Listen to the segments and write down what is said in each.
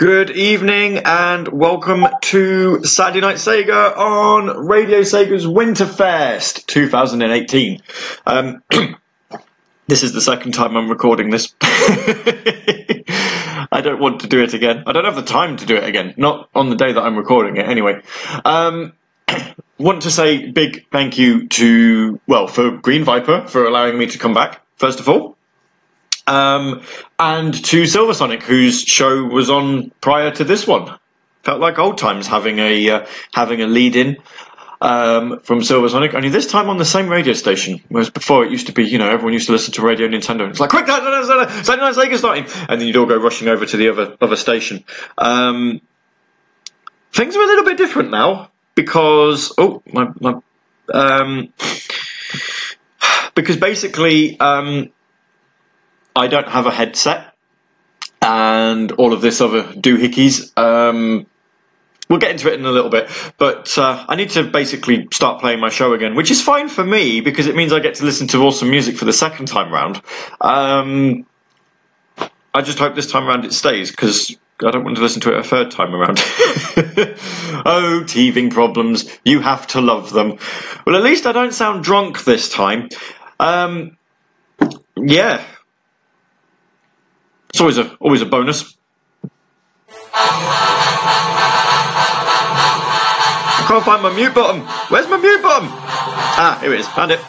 Good evening and welcome to Saturday Night Sega on Radio Sega's Winterfest 2018. Um, this is the second time I'm recording this. I don't want to do it again. I don't have the time to do it again. Not on the day that I'm recording it, anyway. Um, want to say big thank you to, well, for Green Viper for allowing me to come back, first of all. Um, and to Silver Sonic, whose show was on prior to this one. Felt like old times having a uh, having a lead in um, from Silver Sonic. Only this time on the same radio station, whereas before it used to be, you know, everyone used to listen to Radio Nintendo. It's like, quick, Saturday Night Sega starting, and then you'd all go rushing over to the other other station. Um, things are a little bit different now because oh my my um, because basically um, I don't have a headset and all of this other doohickeys. Um, we'll get into it in a little bit, but uh, I need to basically start playing my show again, which is fine for me because it means I get to listen to awesome music for the second time round. Um, I just hope this time around it stays because I don't want to listen to it a third time around. oh, teething problems. You have to love them. Well, at least I don't sound drunk this time. Um, yeah, it's always a always a bonus. I can't find my mute button. Where's my mute button? Ah, here it is. Found it.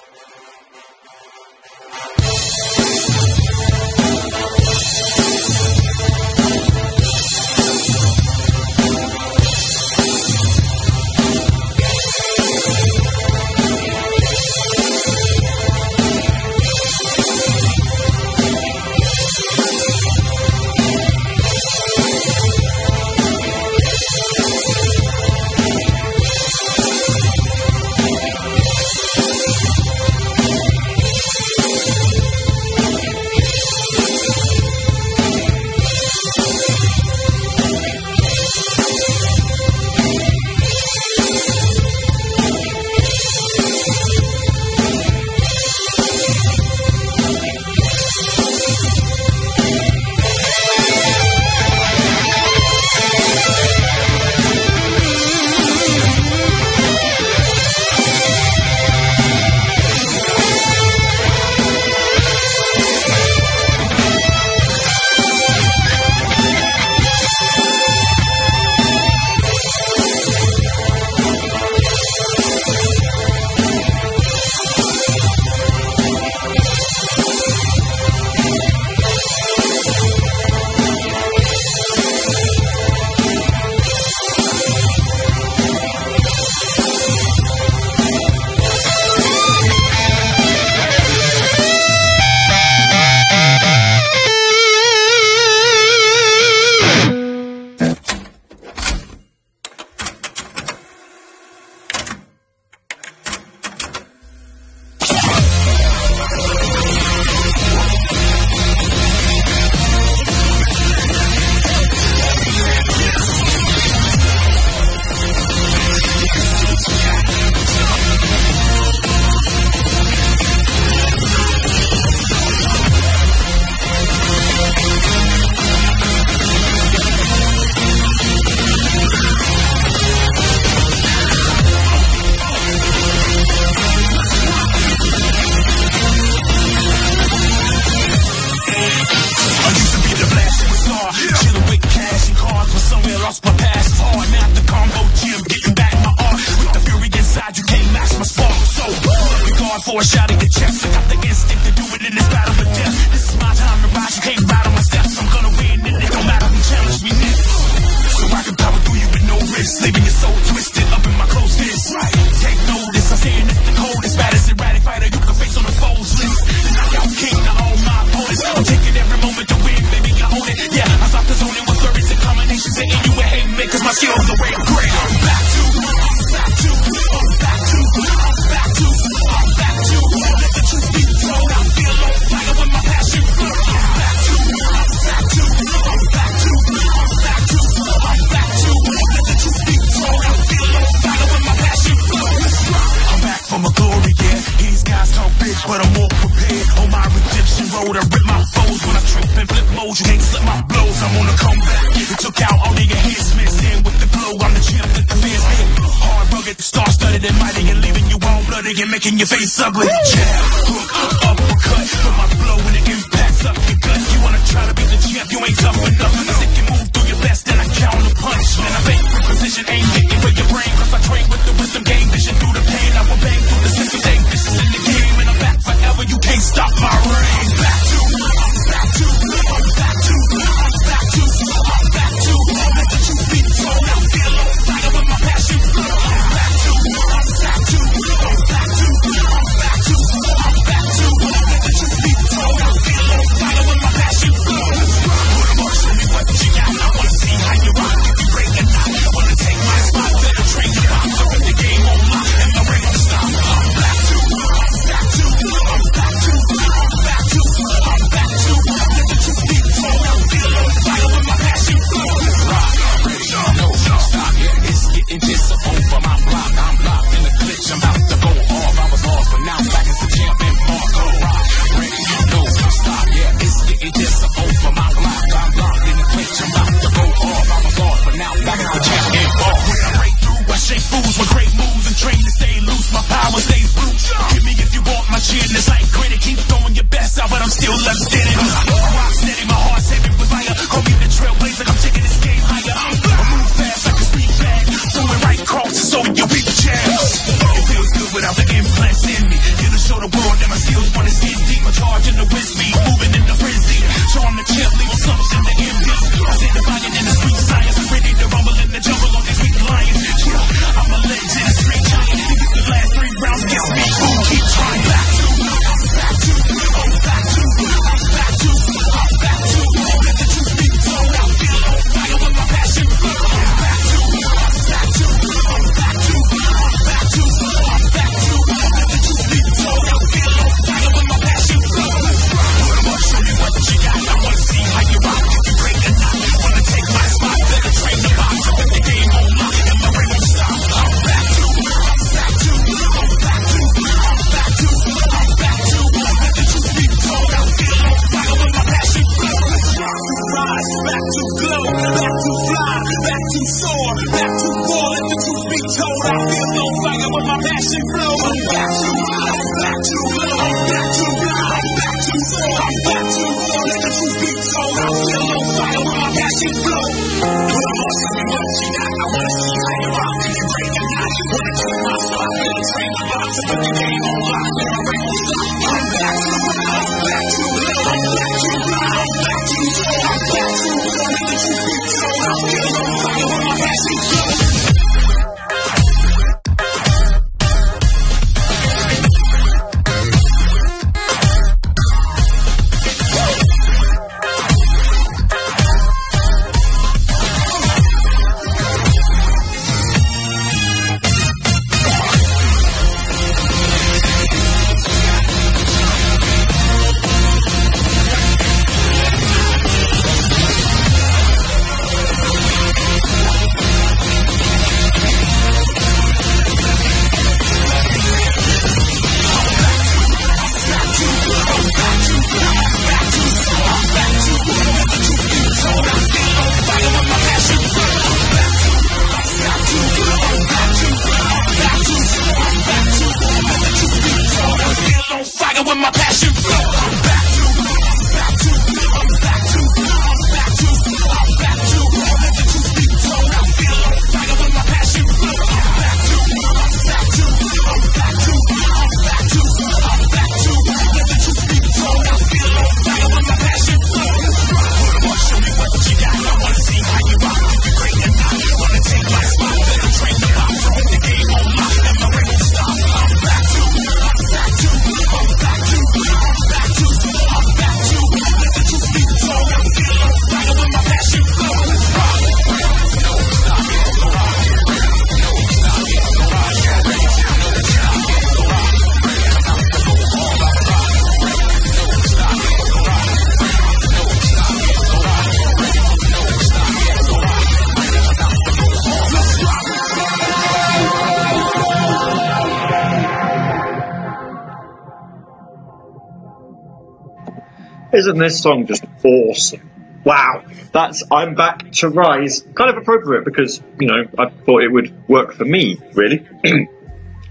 Isn't this song just awesome? Wow, that's I'm back to rise. Kind of appropriate because you know I thought it would work for me really.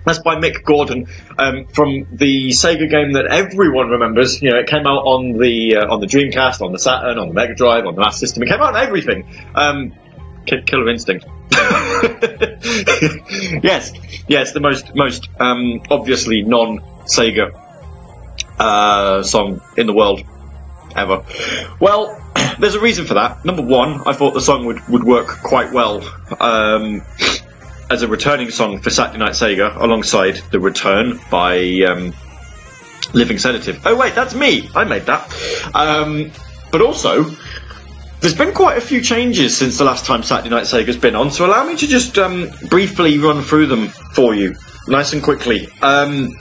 That's by Mick Gordon um, from the Sega game that everyone remembers. You know, it came out on the uh, on the Dreamcast, on the Saturn, on the Mega Drive, on the Master System. It came out on everything. Um, Ki- Killer Instinct. yes, yes, the most most um, obviously non Sega uh, song in the world ever. Well, there's a reason for that. Number one, I thought the song would, would work quite well um, as a returning song for Saturday Night Sega alongside The Return by um, Living Sedative. Oh, wait, that's me! I made that. Um, but also, there's been quite a few changes since the last time Saturday Night Sega's been on, so allow me to just um, briefly run through them for you, nice and quickly. Um,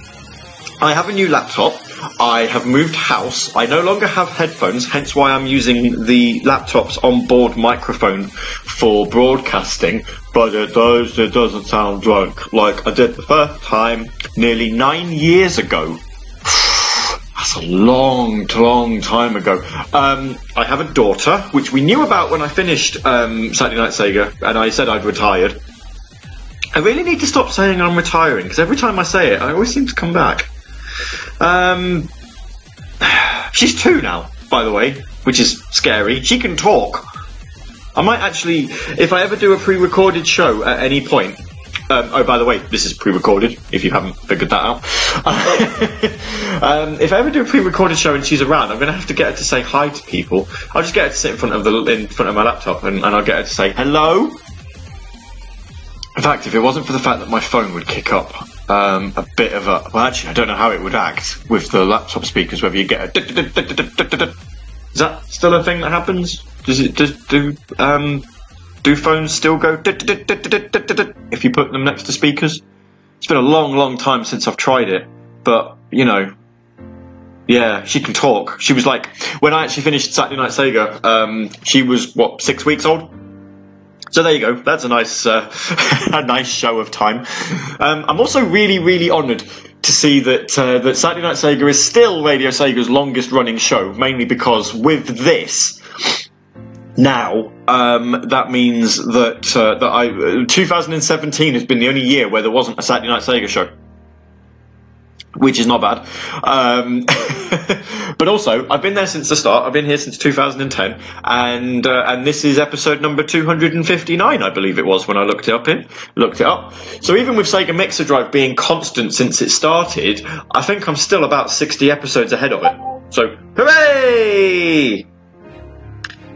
I have a new laptop. I have moved house. I no longer have headphones, hence why I'm using the laptop's onboard microphone for broadcasting. But it does, it doesn't sound drunk like I did the first time nearly nine years ago. That's a long, long time ago. Um, I have a daughter, which we knew about when I finished um, Saturday Night Sega, and I said I'd retired. I really need to stop saying I'm retiring because every time I say it, I always seem to come back. Um, she's two now, by the way, which is scary. She can talk. I might actually, if I ever do a pre-recorded show at any point. Um, oh, by the way, this is pre-recorded. If you haven't figured that out, um, if I ever do a pre-recorded show and she's around, I'm going to have to get her to say hi to people. I'll just get her to sit in front of the in front of my laptop, and, and I'll get her to say hello. In fact, if it wasn't for the fact that my phone would kick up um, a bit of a well, actually, I don't know how it would act with the laptop speakers. Whether you get a is that still a thing that happens? Does it does do um, do phones still go if you put them next to speakers? It's been a long, long time since I've tried it, but you know, yeah, she can talk. She was like when I actually finished Saturday Night Sega. Um, she was what six weeks old. So there you go. That's a nice, uh, a nice show of time. Um, I'm also really, really honoured to see that that uh, Saturday Night Sega is still Radio Sega's longest running show, mainly because with this. Now, um, that means that uh, that I 2017 has been the only year where there wasn't a Saturday Night Sega show which is not bad. Um, but also, I've been there since the start. I've been here since 2010, and uh, and this is episode number 259, I believe it was when I looked it up. In looked it up. So even with Sega Mixer Drive being constant since it started, I think I'm still about 60 episodes ahead of it. So hooray!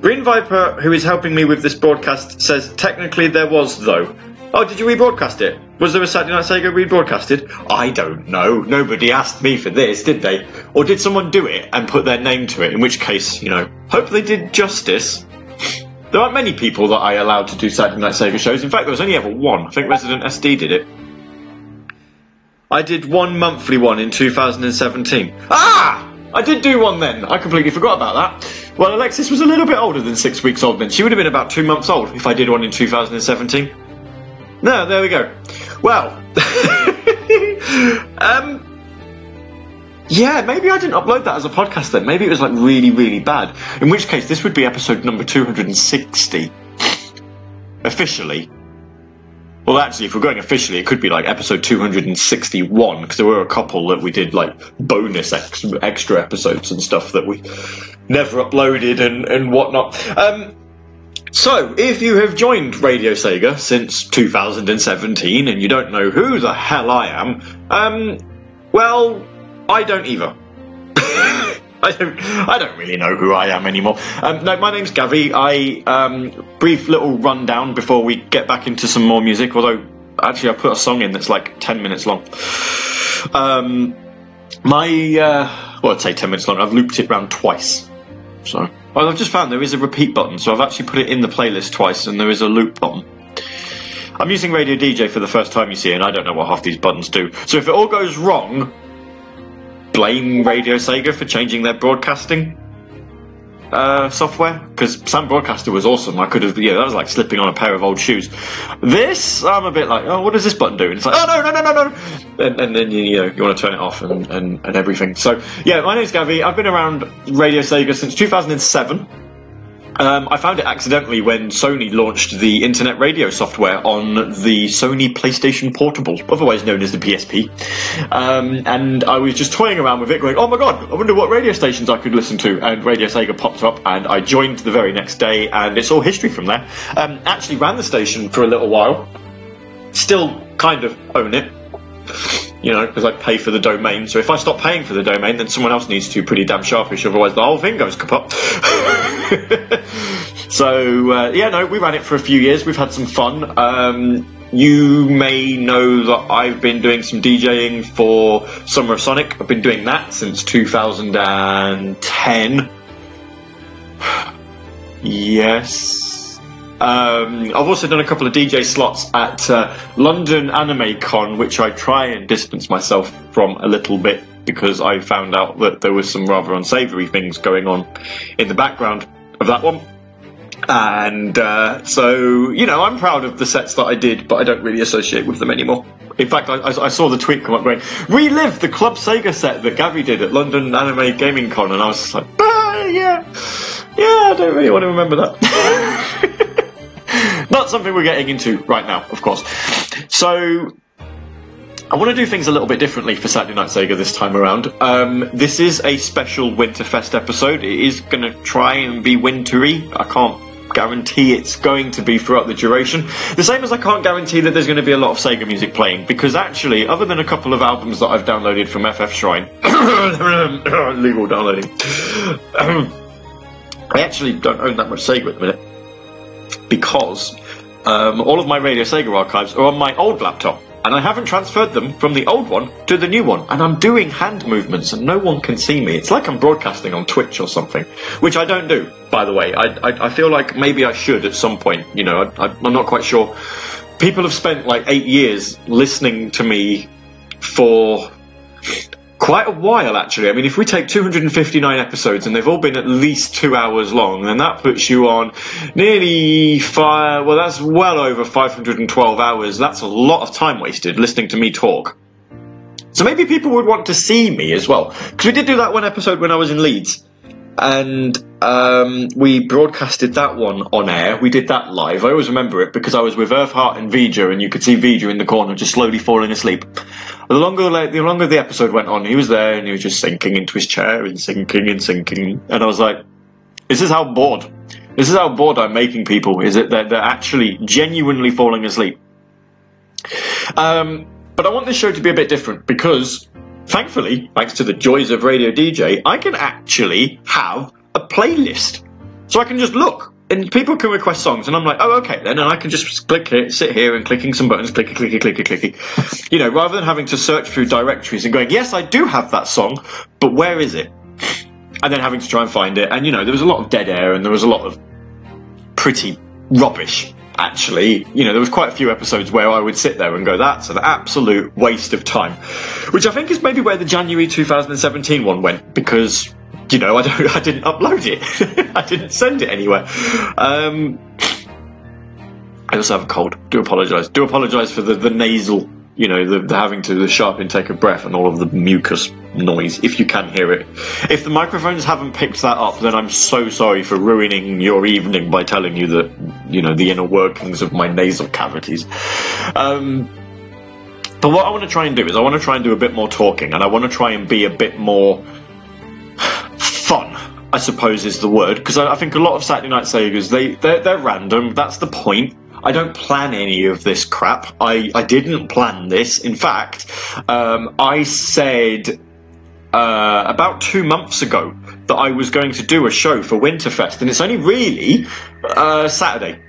Green Viper, who is helping me with this broadcast, says technically there was though. Oh, did you rebroadcast it? Was there a Saturday Night Sega rebroadcasted? I don't know. Nobody asked me for this, did they? Or did someone do it and put their name to it? In which case, you know, hope they did justice. There aren't many people that I allowed to do Saturday Night Sega shows. In fact, there was only ever one. I think Resident SD did it. I did one monthly one in 2017. Ah! I did do one then. I completely forgot about that. Well, Alexis was a little bit older than six weeks old then. She would have been about two months old if I did one in 2017. No, there we go. Well, um, yeah, maybe I didn't upload that as a podcast then. Maybe it was like really, really bad. In which case, this would be episode number 260. Officially. Well, actually, if we're going officially, it could be like episode 261, because there were a couple that we did like bonus ex- extra episodes and stuff that we never uploaded and, and whatnot. Um, so, if you have joined Radio Sega since 2017 and you don't know who the hell I am, um, well, I don't either. I don't, I don't really know who I am anymore. Um, no, my name's Gavi. I um, brief little rundown before we get back into some more music. Although, actually, I put a song in that's like ten minutes long. Um, my, uh, well, I'd say ten minutes long. I've looped it round twice. So, well, I've just found there is a repeat button, so I've actually put it in the playlist twice, and there is a loop button. I'm using Radio DJ for the first time, you see, and I don't know what half these buttons do. So if it all goes wrong, blame Radio Sega for changing their broadcasting uh, software because Sam Broadcaster was awesome. I could have, yeah, that was like slipping on a pair of old shoes. This, I'm a bit like, oh, what does this button do? And it's like, oh no, no, no, no, no, and, and then you, you know you want to turn it off and, and, and everything. So yeah, my name's Gavi. I've been around Radio Sega since 2007. Um, I found it accidentally when Sony launched the internet radio software on the Sony PlayStation Portable, otherwise known as the PSP. Um, and I was just toying around with it, going, "Oh my god, I wonder what radio stations I could listen to." And Radio Sega popped up, and I joined the very next day, and it's all history from there. Um, actually, ran the station for a little while. Still kind of own it you know, because I pay for the domain. So if I stop paying for the domain, then someone else needs to pretty damn sharpish, otherwise the whole thing goes kaput. so uh, yeah, no, we ran it for a few years. We've had some fun. Um, you may know that I've been doing some DJing for Summer of Sonic. I've been doing that since 2010. yes. Um, I've also done a couple of DJ slots at uh, London Anime Con, which I try and distance myself from a little bit because I found out that there was some rather unsavoury things going on in the background of that one. And uh, so, you know, I'm proud of the sets that I did, but I don't really associate with them anymore. In fact, I, I, saw the tweet come up going, relive the Club Sega set that Gabby did at London Anime Gaming Con, and I was like, ah, yeah, yeah, I don't really want to remember that. Not something we're getting into right now, of course. So, I want to do things a little bit differently for Saturday Night Sega this time around. Um, this is a special Winterfest episode. It is going to try and be wintry. I can't guarantee it's going to be throughout the duration. The same as I can't guarantee that there's going to be a lot of Sega music playing, because actually, other than a couple of albums that I've downloaded from FF Shrine, legal downloading, I actually don't own that much Sega at the minute, because um, all of my Radio Sega archives are on my old laptop and I haven't transferred them from the old one to the new one. And I'm doing hand movements and no one can see me. It's like I'm broadcasting on Twitch or something, which I don't do, by the way. I, I, I feel like maybe I should at some point. You know, I, I'm not quite sure. People have spent like eight years listening to me for quite a while actually. I mean, if we take 259 episodes and they've all been at least two hours long, then that puts you on nearly five. Well, that's well over 512 hours. That's a lot of time wasted listening to me talk. So maybe people would want to see me as well, because we did do that one episode when I was in Leeds. And um, we broadcasted that one on air. We did that live. I always remember it because I was with Earthheart and Vija, and you could see Vija in the corner just slowly falling asleep. The longer, the longer the episode went on, he was there and he was just sinking into his chair and sinking and sinking. And I was like, this is how bored. This is how bored I'm making people. Is that they're actually genuinely falling asleep? Um, but I want this show to be a bit different because, thankfully, thanks to the joys of Radio DJ, I can actually have a playlist. So I can just look and people can request songs, and I'm like, oh, okay, then, and I can just click it, sit here and clicking some buttons, clicky, clicky, clicky, clicky. You know, rather than having to search through directories and going, yes, I do have that song, but where is it? And then having to try and find it. And, you know, there was a lot of dead air and there was a lot of pretty rubbish, actually. You know, there was quite a few episodes where I would sit there and go, that's an absolute waste of time. Which I think is maybe where the January 2017 one went, because you know, I don't, I didn't upload it. I didn't send it anywhere. Um, I also have a cold. Do apologise. Do apologise for the, the nasal, you know, the, the having to the sharp intake of breath and all of the mucus noise. If you can hear it, if the microphones haven't picked that up, then I'm so sorry for ruining your evening by telling you that, you know, the inner workings of my nasal cavities. Um, but what I want to try and do is I want to try and do a bit more talking, and I want to try and be a bit more. I suppose is the word because I, I, think a lot of Saturday Night Segas they they're, they're, random. That's the point. I don't plan any of this crap. I, I didn't plan this. In fact, um, I said uh, about two months ago that I was going to do a show for Winterfest, and it's only really uh, Saturday.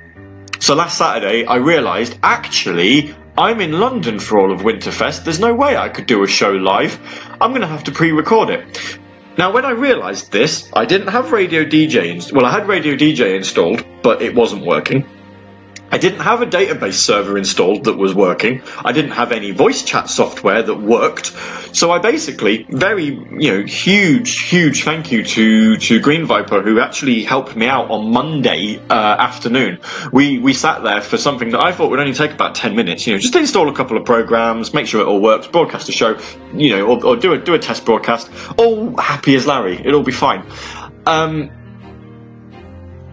So last Saturday, I realised actually I'm in London for all of Winterfest. There's no way I could do a show live. I'm going to have to pre-record it. Now, when I realised this, I didn't have Radio DJ installed. Well, I had Radio DJ installed, but it wasn't working. I didn't have a database server installed that was working. I didn't have any voice chat software that worked. So I basically, very, you know, huge, huge thank you to, to Green Viper who actually helped me out on Monday uh, afternoon. We, we sat there for something that I thought would only take about 10 minutes, you know, just install a couple of programs, make sure it all works, broadcast a show, you know, or, or do a, do a test broadcast. All happy as Larry. It'll be fine. Um,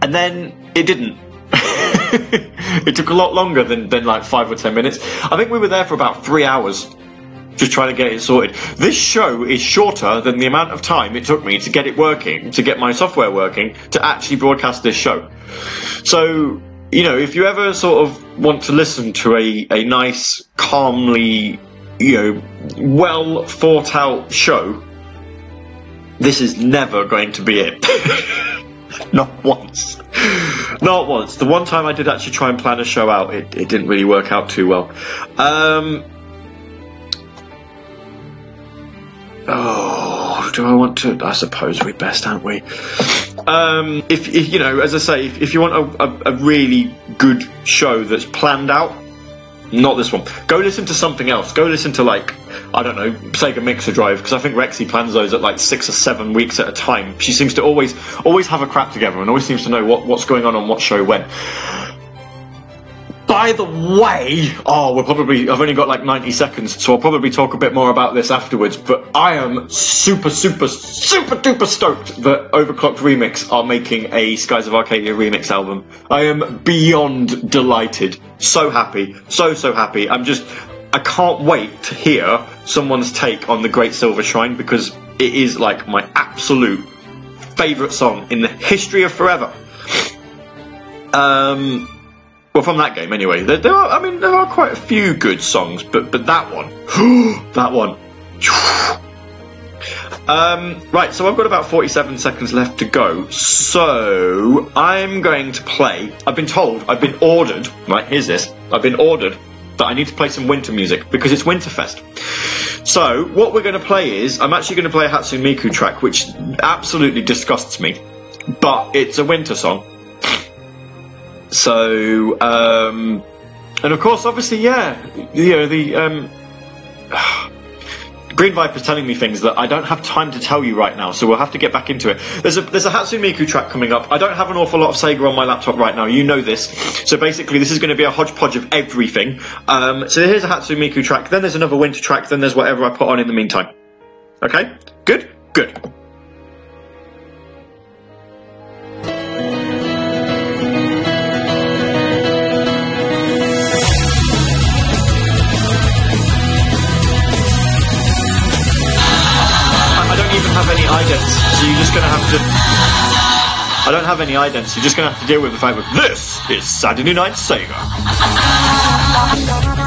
and then it didn't. it took a lot longer than, than like five or ten minutes. I think we were there for about three hours just trying to get it sorted. This show is shorter than the amount of time it took me to get it working, to get my software working, to actually broadcast this show. So, you know, if you ever sort of want to listen to a, a nice, calmly, you know, well thought out show, this is never going to be it. Not once. Not once. The one time I did actually try and plan a show out, it, it didn't really work out too well. Um, oh, do I want to? I suppose we best, aren't we? Um, if, if you know, as I say, if, if you want a, a, a really good show that's planned out, not this one. Go listen to something else. Go listen to like I don't know Sega Mixer Drive because I think Rexy plans those at like six or seven weeks at a time. She seems to always always have a crap together and always seems to know what, what's going on on what show when. By the way, oh, we're probably, I've only got like 90 seconds, so I'll probably talk a bit more about this afterwards, but I am super, super, super duper stoked that Overclocked Remix are making a Skies of Arcadia remix album. I am beyond delighted. So happy. So, so happy. I'm just, I can't wait to hear someone's take on The Great Silver Shrine because it is like my absolute favourite song in the history of forever. Um, well, from that game, anyway. There, there, are, I mean, there are quite a few good songs, but but that one, that one. Um, right, so I've got about 47 seconds left to go. So I'm going to play. I've been told, I've been ordered. Right, here's this. I've been ordered that I need to play some winter music because it's Winterfest. So what we're going to play is I'm actually going to play a Hatsune Miku track, which absolutely disgusts me, but it's a winter song. So, um, and of course, obviously, yeah, you know, the, um, Green Viper's telling me things that I don't have time to tell you right now, so we'll have to get back into it. There's a there's a Hatsune Miku track coming up. I don't have an awful lot of Sega on my laptop right now. You know this. So basically, this is going to be a hodgepodge of everything. Um, so here's a Hatsune Miku track. Then there's another winter track. Then there's whatever I put on in the meantime. Okay, good, good. Just gonna have to. I don't have any identity. You're just gonna have to deal with the fact that this is Saturday Night Sega.「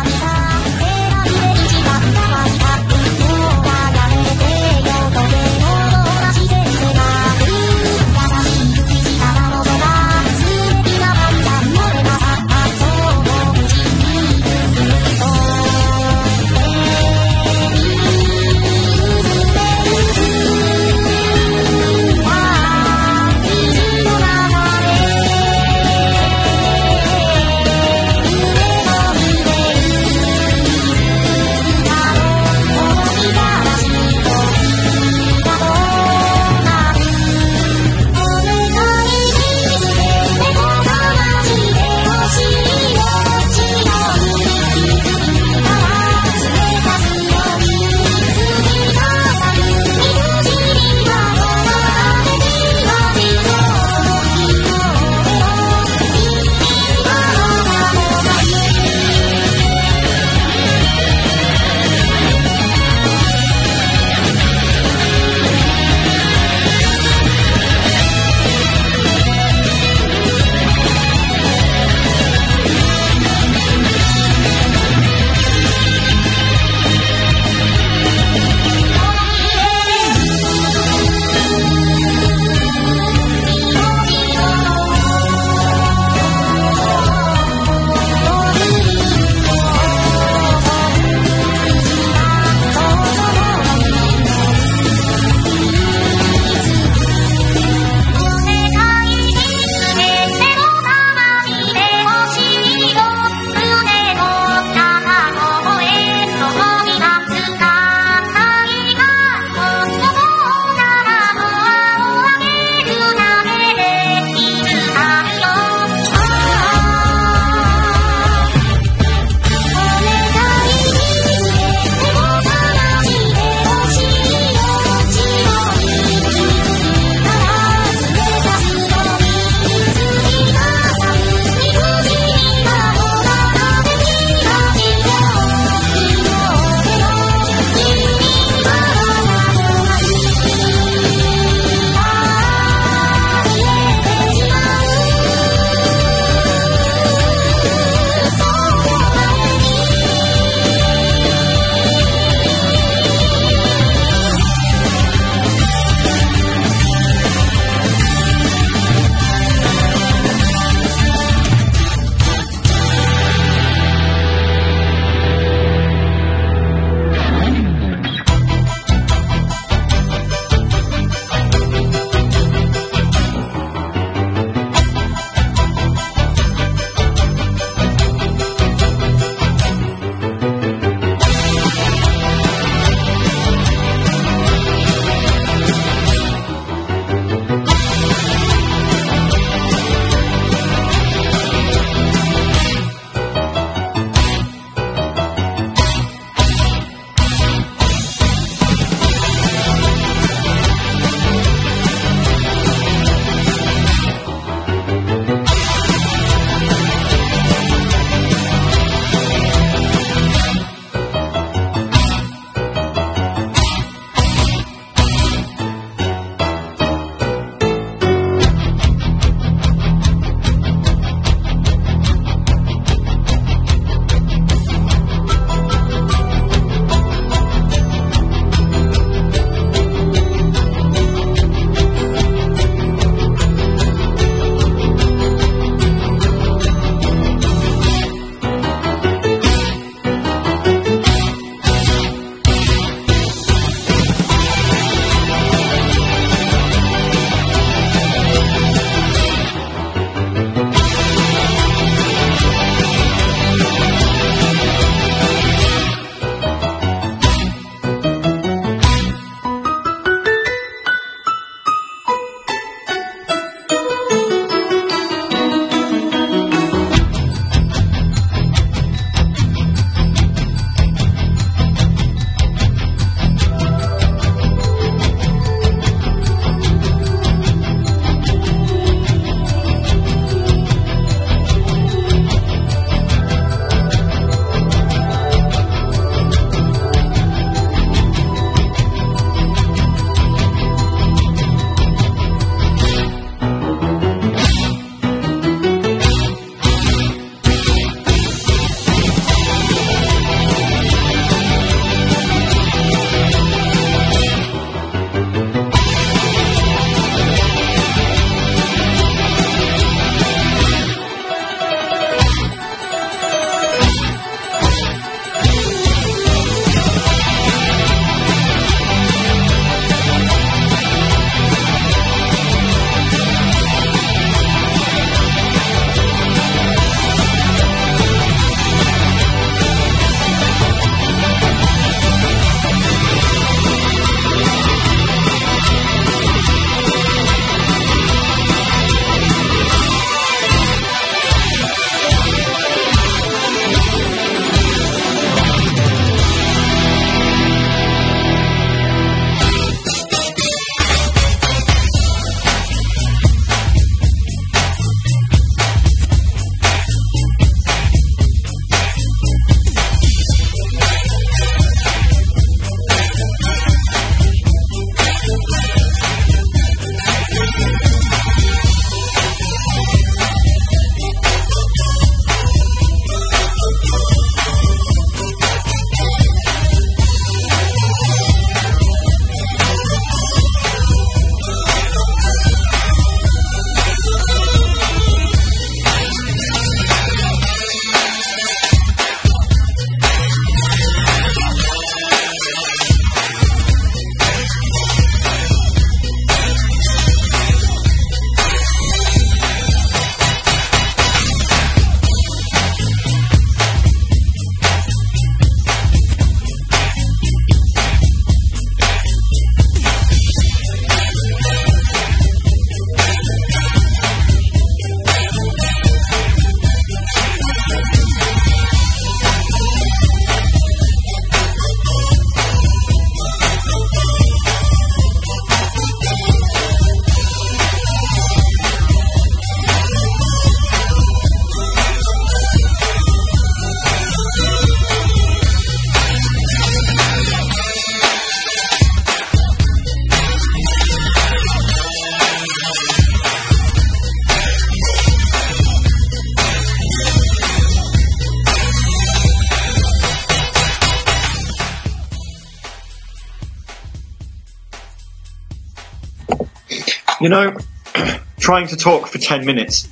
trying to talk for 10 minutes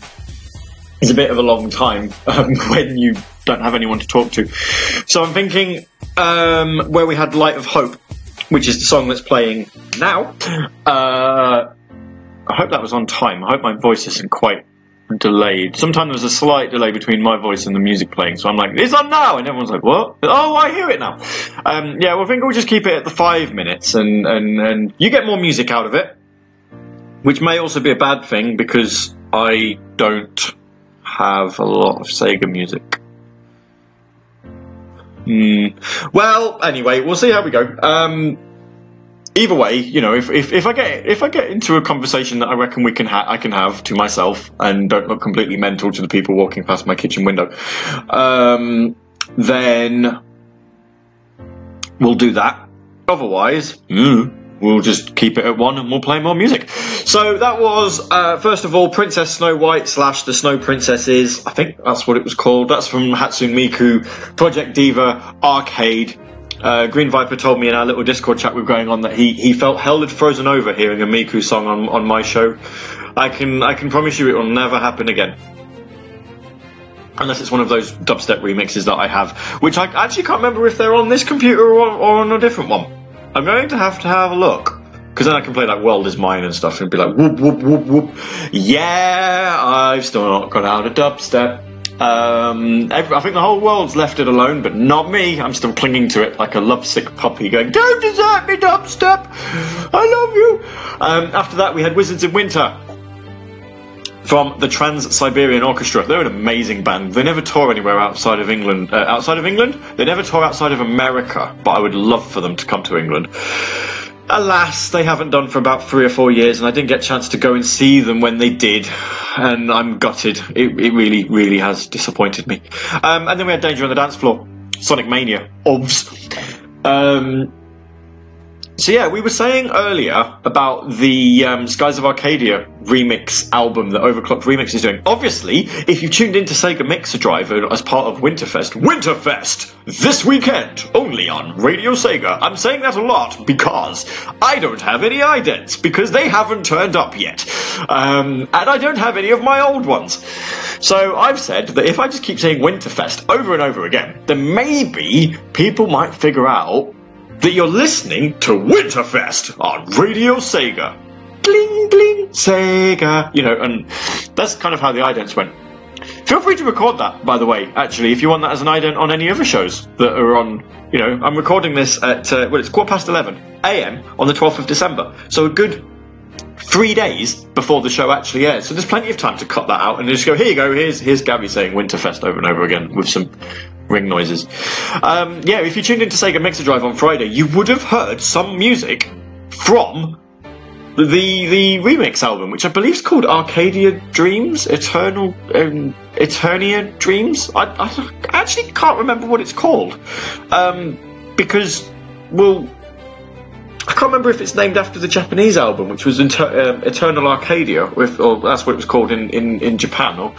is a bit of a long time um, when you don't have anyone to talk to. So I'm thinking um, where we had Light of Hope, which is the song that's playing now. Uh, I hope that was on time. I hope my voice isn't quite delayed. Sometimes there's a slight delay between my voice and the music playing, so I'm like, it's on now, and everyone's like, what? Oh, I hear it now. Um, yeah, well, I think we'll just keep it at the five minutes, and, and, and you get more music out of it, which may also be a bad thing because I don't have a lot of Sega music. Hmm. Well, anyway, we'll see how we go. Um, either way, you know, if, if, if I get if I get into a conversation that I reckon we can ha- I can have to myself and don't look completely mental to the people walking past my kitchen window, um, then we'll do that. Otherwise, mm, we'll just keep it at one and we'll play more music. So that was uh, first of all Princess Snow White slash the Snow Princesses. I think that's what it was called. That's from Hatsune Miku Project Diva Arcade. Uh, Green Viper told me in our little Discord chat we are going on that he, he felt hell had frozen over hearing a Miku song on, on my show. I can I can promise you it will never happen again. Unless it's one of those dubstep remixes that I have, which I actually can't remember if they're on this computer or, or on a different one. I'm going to have to have a look. Because then I can play like World is Mine and stuff and be like, whoop, whoop, whoop, whoop. Yeah, I've still not got out of dubstep. Um, I think the whole world's left it alone, but not me. I'm still clinging to it like a lovesick puppy, going, "Don't desert me, dubstep. I love you." Um, after that, we had Wizards in Winter from the Trans Siberian Orchestra. They're an amazing band. They never tour anywhere outside of England. Uh, outside of England, they never tour outside of America. But I would love for them to come to England. Alas, they haven't done for about three or four years, and I didn't get a chance to go and see them when they did, and I'm gutted. It, it really, really has disappointed me. Um, and then we had Danger on the Dance Floor, Sonic Mania, OBS. Um, so yeah, we were saying earlier about the um, Skies of Arcadia remix album that Overclocked Remix is doing. Obviously, if you've tuned into Sega Mixer Drive as part of Winterfest, Winterfest this weekend only on Radio Sega. I'm saying that a lot because I don't have any idents because they haven't turned up yet, um, and I don't have any of my old ones. So I've said that if I just keep saying Winterfest over and over again, then maybe people might figure out that you're listening to Winterfest on Radio Sega. Gling, gling, Sega. You know, and that's kind of how the idents went. Feel free to record that, by the way, actually, if you want that as an ident on any other shows that are on, you know, I'm recording this at, uh, well, it's quarter past 11 a.m. on the 12th of December. So a good three days before the show actually airs. So there's plenty of time to cut that out and just go, here you go, here's, here's Gabby saying Winterfest over and over again with some ring noises. Um, yeah, if you tuned into Sega Mixer Drive on Friday, you would have heard some music from the the remix album, which I believe is called Arcadia Dreams, Eternal um, Eternia Dreams. I, I, actually can't remember what it's called um, because well. I can't remember if it's named after the Japanese album, which was Inter- um, Eternal Arcadia, if, or that's what it was called in, in, in Japan, or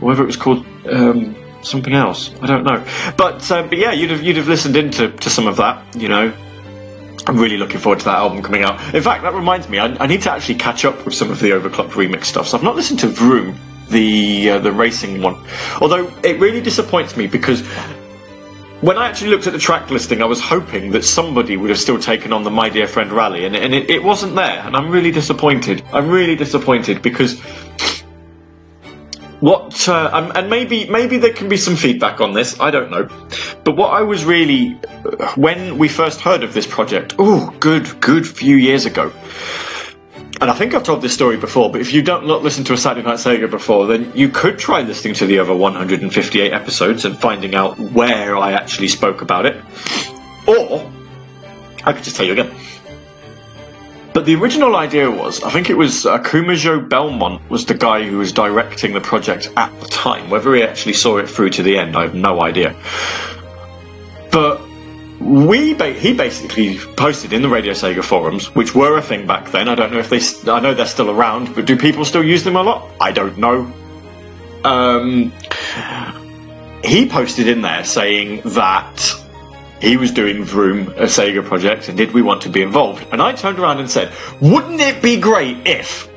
whether it was called um, something else. I don't know. But um, but yeah, you'd have you'd have listened into to some of that, you know. I'm really looking forward to that album coming out. In fact, that reminds me, I, I need to actually catch up with some of the Overclocked remix stuff. So I've not listened to Vroom, the uh, the racing one. Although it really disappoints me because when I actually looked at the track listing, I was hoping that somebody would have still taken on the My Dear Friend Rally, and, and it, it wasn't there. And I'm really disappointed. I'm really disappointed because what uh, and maybe maybe there can be some feedback on this i don't know but what i was really when we first heard of this project oh good good few years ago and I think I've told this story before, but if you don't not listen to a Saturday Night Sega before, then you could try listening to the other 158 episodes and finding out where I actually spoke about it. Or I could just tell you again. But the original idea was, I think it was uh, Kumajo Belmont was the guy who was directing the project at the time. Whether he actually saw it through to the end, I have no idea. But we ba- he basically posted in the Radio Sega forums, which were a thing back then. I don't know if they, st- I know they're still around, but do people still use them a lot? I don't know. Um, he posted in there saying that he was doing Vroom, a Sega project, and did we want to be involved? And I turned around and said, wouldn't it be great if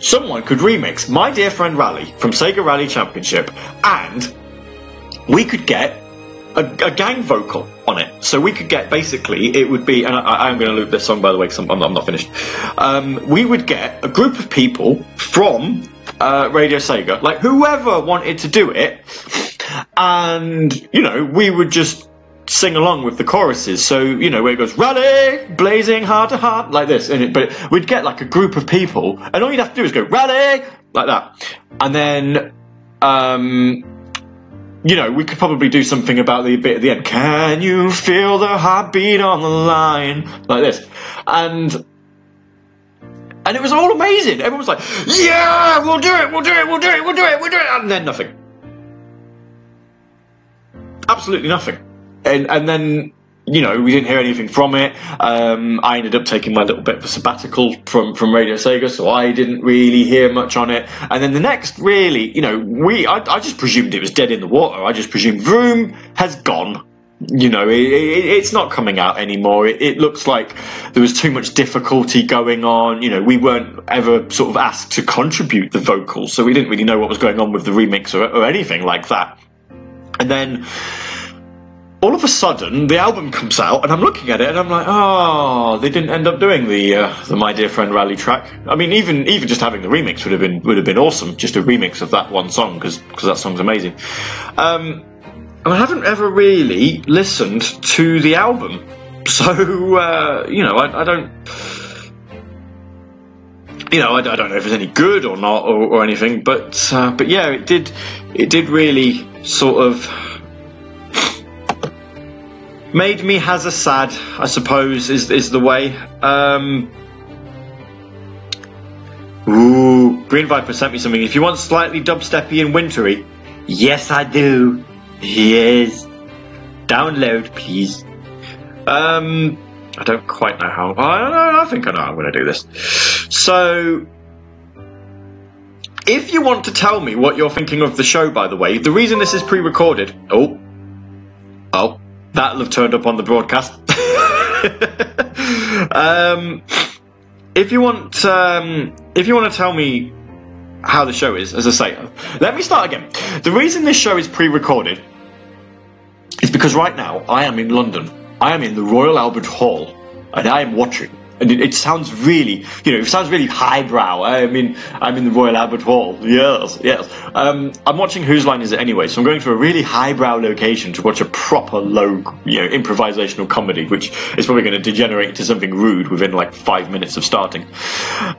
someone could remix My Dear Friend Rally from Sega Rally Championship and we could get a, a gang vocal on it. So we could get basically, it would be, and I, am going to loop this song by the way because I'm, I'm, not finished. Um, we would get a group of people from uh, Radio Sega, like whoever wanted to do it, and you know, we would just sing along with the choruses. So you know, where it goes rally, blazing heart to heart, like this, and it, but we'd get like a group of people, and all you'd have to do is go rally like that, and then. Um, you know, we could probably do something about the bit at the end. Can you feel the heartbeat on the line? Like this. And and it was all amazing. Everyone was like, Yeah, we'll do it, we'll do it, we'll do it, we'll do it, we'll do it and then nothing. Absolutely nothing. And and then you know, we didn't hear anything from it. Um, I ended up taking my little bit of a sabbatical from, from Radio Sega, so I didn't really hear much on it. And then the next, really, you know, we I, I just presumed it was dead in the water. I just presumed Vroom has gone. You know, it, it, it's not coming out anymore. It, it looks like there was too much difficulty going on. You know, we weren't ever sort of asked to contribute the vocals, so we didn't really know what was going on with the remix or, or anything like that. And then all of a sudden the album comes out and I'm looking at it and I'm like, oh, they didn't end up doing the uh, the My Dear Friend Rally track. I mean, even even just having the remix would have been would have been awesome. Just a remix of that one song because that song's amazing. Um, and I haven't ever really listened to the album, so uh, you know, I, I don't. You know, I, I, don't know if it's any good or not or, or anything, but uh, but yeah, it did it did really sort of Made me has a sad, I suppose, is is the way. Um, ooh, Green Viper sent me something. If you want slightly dubsteppy and wintry, yes, I do. Yes. Download, please. Um, I don't quite know how. I, I think I know how I'm going to do this. So, if you want to tell me what you're thinking of the show, by the way, the reason this is pre-recorded. Oh, oh, That'll have turned up on the broadcast. um, if you want, um, if you want to tell me how the show is, as I say, let me start again. The reason this show is pre-recorded is because right now I am in London. I am in the Royal Albert Hall, and I am watching and it, it, sounds really, you know, it sounds really highbrow. I mean, I'm in the Royal Albert Hall. Yes, yes. Um, I'm watching Whose Line Is It Anyway? So I'm going to a really highbrow location to watch a proper low, you know, improvisational comedy, which is probably going to degenerate into something rude within like five minutes of starting.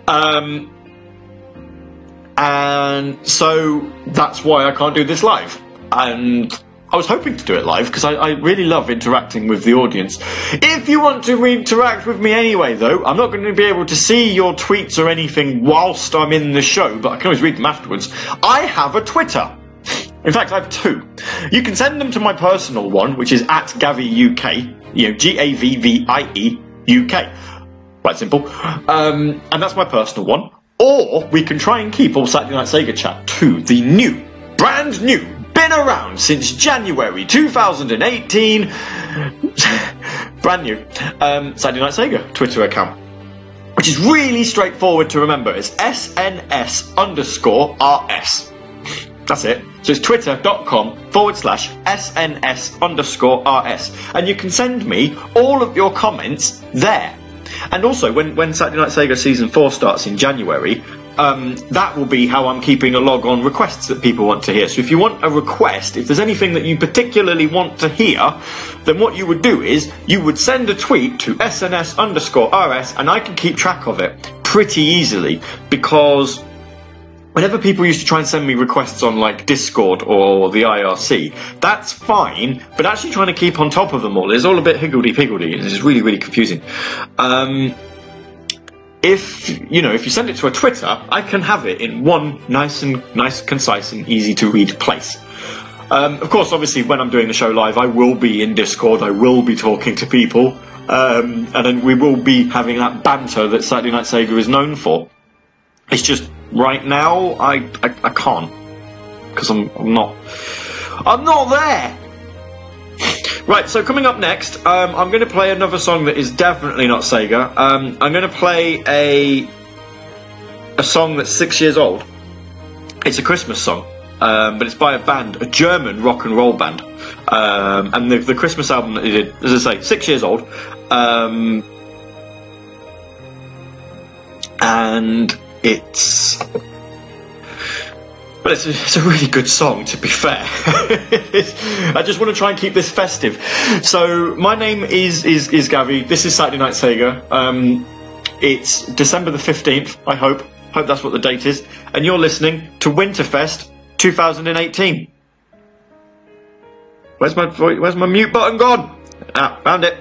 Um, and so that's why I can't do this live. And I was hoping to do it live because I, I, really love interacting with the audience. If you want to interact with me anyway, though, I'm not going to be able to see your tweets or anything whilst I'm in the show, but I can always read them afterwards. I have a Twitter. In fact, I have two. You can send them to my personal one, which is at GavvieUK, you know, G A V V I E U K. Quite simple. Um, and that's my personal one. Or we can try and keep all Saturday Night Sega chat to the new, brand new been around since January 2018. Brand new. Um, Saturday Night Sega Twitter account. Which is really straightforward to remember. It's SNS underscore RS. That's it. So it's twitter.com forward slash SNS underscore RS. And you can send me all of your comments there. And also, when, when Saturday Night Sega Season 4 starts in January, um, that will be how I'm keeping a log on requests that people want to hear. So if you want a request, if there's anything that you particularly want to hear, then what you would do is you would send a tweet to SNS underscore RS and I can keep track of it pretty easily because whenever people used to try and send me requests on like Discord or the IRC, that's fine, but actually trying to keep on top of them all is all a bit higgledy-piggledy. It's really, really confusing. Um, if you know if you send it to a Twitter, I can have it in one nice and nice, concise and easy to read place. Um, of course, obviously, when I'm doing the show live, I will be in Discord. I will be talking to people, um, and then we will be having that banter that Saturday Night Sega is known for. It's just right now I I, I can't because I'm, I'm not I'm not there. Right, so coming up next, um, I'm going to play another song that is definitely not Sega. Um, I'm going to play a a song that's six years old. It's a Christmas song, um, but it's by a band, a German rock and roll band. Um, and the, the Christmas album that they did, as I say, six years old. Um, and it's but it's a, it's a really good song, to be fair. I just want to try and keep this festive. So my name is is, is Gavi. This is Saturday Night Sega. Um, it's December the fifteenth. I hope. Hope that's what the date is. And you're listening to Winterfest 2018. Where's my where's my mute button gone? Ah, found it.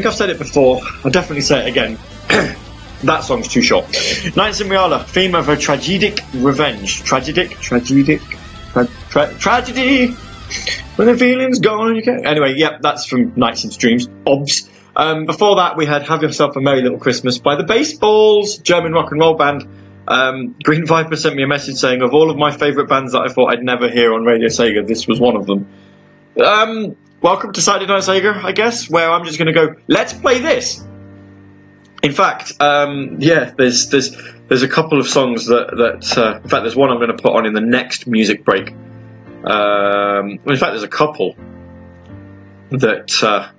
Think I've said it before. I'll definitely say it again. that song's too short. Nights in Reala, theme of a tragic revenge. Tragic? Tragic? Tra- tra- tragedy! When the feeling's gone, you can Anyway, yep, that's from Nights and Dreams. Obs. Um, before that, we had Have Yourself a Merry Little Christmas by the Baseballs, German rock and roll band. Um, Green Viper sent me a message saying, of all of my favourite bands that I thought I'd never hear on Radio Sega, this was one of them. Um, welcome to Saturday Night Sega, I guess, where I'm just going to go, let's play this. In fact, um, yeah, there's there's there's a couple of songs that that uh, in fact there's one I'm going to put on in the next music break. Um, in fact, there's a couple that uh,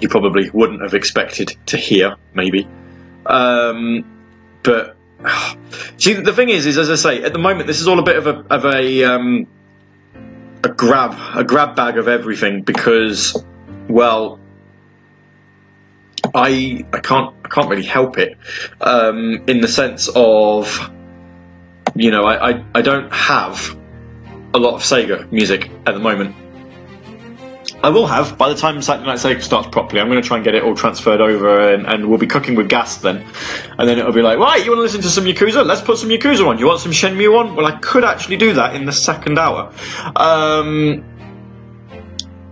you probably wouldn't have expected to hear, maybe. Um, but see, the thing is, is as I say, at the moment, this is all a bit of a of a um, a grab a grab bag of everything because, well, I I can't I can't really help it um, in the sense of you know I, I I don't have a lot of Sega music at the moment. I will have by the time Saturday Night Sega starts properly. I'm going to try and get it all transferred over, and, and we'll be cooking with gas then. And then it'll be like, right, you want to listen to some Yakuza? Let's put some Yakuza on. You want some Shenmue on? Well, I could actually do that in the second hour. Um,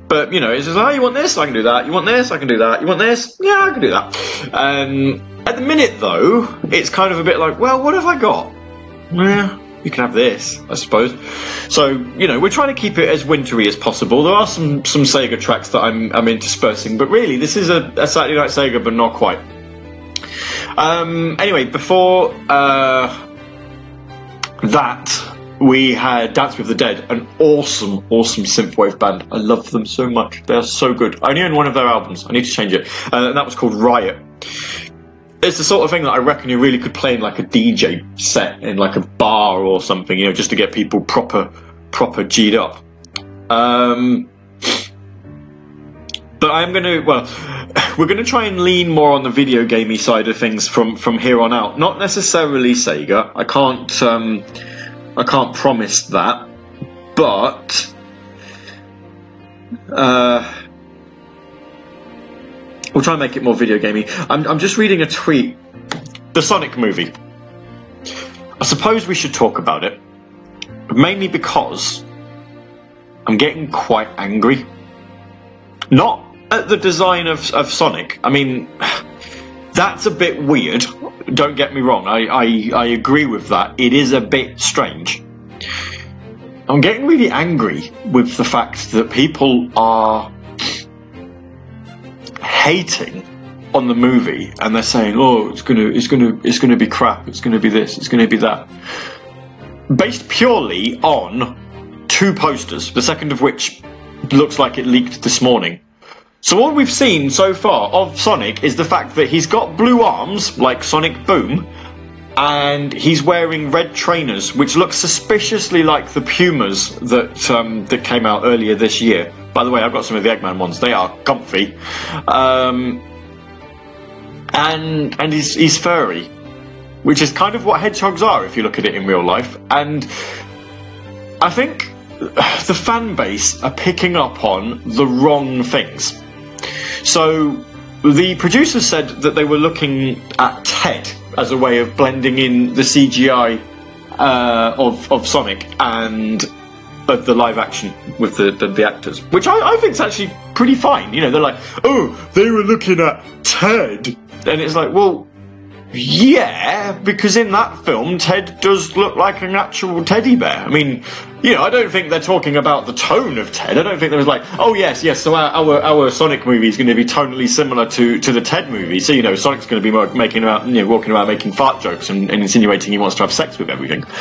but you know, it's just, oh, you want this? I can do that. You want this? I can do that. You want this? Yeah, I can do that. Um, at the minute, though, it's kind of a bit like, well, what have I got? Yeah, you can have this, I suppose. So, you know, we're trying to keep it as wintry as possible. There are some, some Sega tracks that I'm, I'm interspersing, but really, this is a, a Saturday Night Sega, but not quite. Um, anyway, before uh, that, we had Dance with the Dead, an awesome, awesome synthwave band. I love them so much. They are so good. I only own one of their albums. I need to change it. Uh, and that was called Riot. It's the sort of thing that I reckon you really could play in like a DJ set in like a bar or something, you know, just to get people proper, proper G'd up. Um, but I'm going to, well, we're going to try and lean more on the video gamey side of things from from here on out. Not necessarily Sega. I can't, um, I can't promise that, but uh, we'll try and make it more video gamey. I'm, I'm just reading a tweet. The Sonic movie. I suppose we should talk about it, mainly because I'm getting quite angry. Not at the design of, of Sonic. I mean, that's a bit weird. Don't get me wrong. I, I, I agree with that. It is a bit strange. I'm getting really angry with the fact that people are hating on the movie and they're saying, "Oh, it's gonna, it's gonna, it's gonna be crap. It's gonna be this. It's gonna be that." Based purely on two posters, the second of which looks like it leaked this morning. So all we've seen so far of Sonic is the fact that he's got blue arms, like Sonic Boom, and he's wearing red trainers, which look suspiciously like the Pumas that um, that came out earlier this year. By the way, I've got some of the Eggman ones; they are comfy. Um, and and he's he's furry, which is kind of what hedgehogs are if you look at it in real life. And I think the fan base are picking up on the wrong things. So the producers said that they were looking at Ted as a way of blending in the CGI uh, of of Sonic and of the live action with the, the, the actors, which I, I think is actually pretty fine. You know, they're like, oh, they were looking at Ted, and it's like, well, yeah, because in that film, Ted does look like an actual teddy bear. I mean, you know, I don't think they're talking about the tone of Ted. I don't think there was like, oh yes, yes. So our our, our Sonic movie is going to be tonally similar to, to the Ted movie. So you know, Sonic's going to be making about you know walking around making fart jokes and, and insinuating he wants to have sex with everything.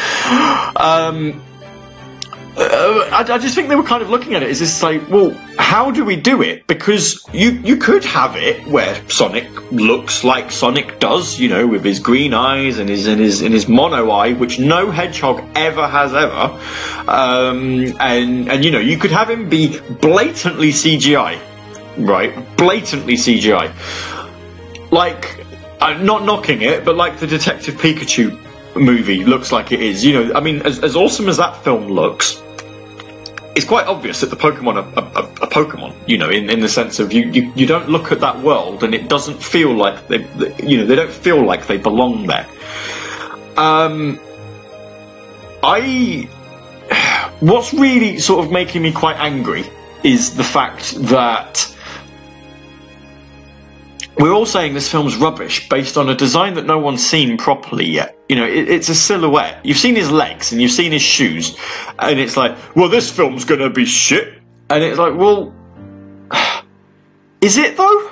Um, uh, I, I just think they were kind of looking at it as this like, well, how do we do it? Because you you could have it where Sonic looks like Sonic does, you know, with his green eyes and his and his and his mono eye, which no hedgehog ever has ever. Um, and and you know, you could have him be blatantly CGI, right? Blatantly CGI, like I'm not knocking it, but like the Detective Pikachu movie looks like it is. You know, I mean, as, as awesome as that film looks, it's quite obvious that the Pokemon are, are, are Pokemon. You know, in, in the sense of you, you you don't look at that world and it doesn't feel like they, they- you know, they don't feel like they belong there. Um, I, what's really sort of making me quite angry is the fact that we're all saying this film's rubbish based on a design that no one's seen properly yet. You know, it, it's a silhouette. You've seen his legs and you've seen his shoes, and it's like, well, this film's gonna be shit. And it's like, well, is it though?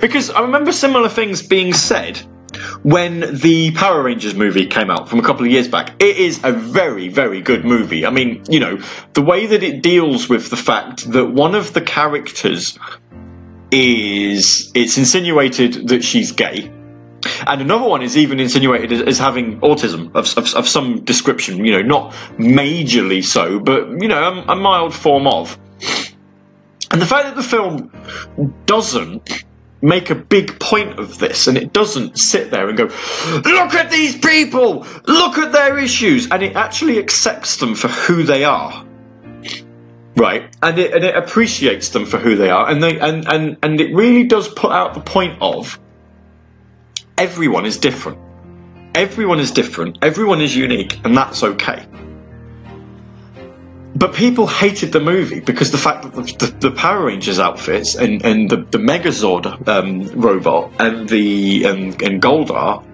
Because I remember similar things being said when the Power Rangers movie came out from a couple of years back. It is a very, very good movie. I mean, you know, the way that it deals with the fact that one of the characters is it's insinuated that she's gay and another one is even insinuated as, as having autism of, of, of some description. You know, not majorly so, but you know, a, a mild form of. And the fact that the film doesn't make a big point of this and it doesn't sit there and go, look at these people, look at their issues, and it actually accepts them for who they are. Right, and it, and it appreciates them for who they are, and they and, and and it really does put out the point of everyone is different. Everyone is different. Everyone is unique, and that's okay. But people hated the movie because the fact that the, the, the Power Rangers outfits and, and the, the Megazord um, robot and the and, and Goldar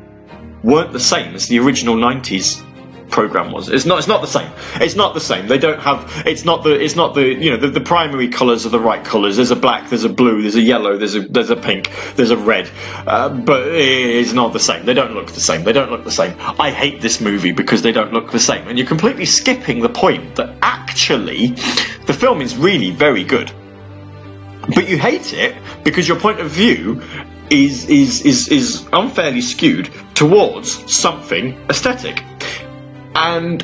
weren't the same as the original '90s program was. It's not. It's not the same. It's not the same. They don't have. It's not the. It's not the. You know, the, the primary colours are the right colours. There's a black. There's a blue. There's a yellow. There's a there's a pink. There's a red. Uh, but it's not the same. They don't look the same. They don't look the same. I hate this movie because they don't look the same. And you're completely skipping the point that actually the film is really very good. But you hate it because your point of view is is is is unfairly skewed towards something aesthetic. And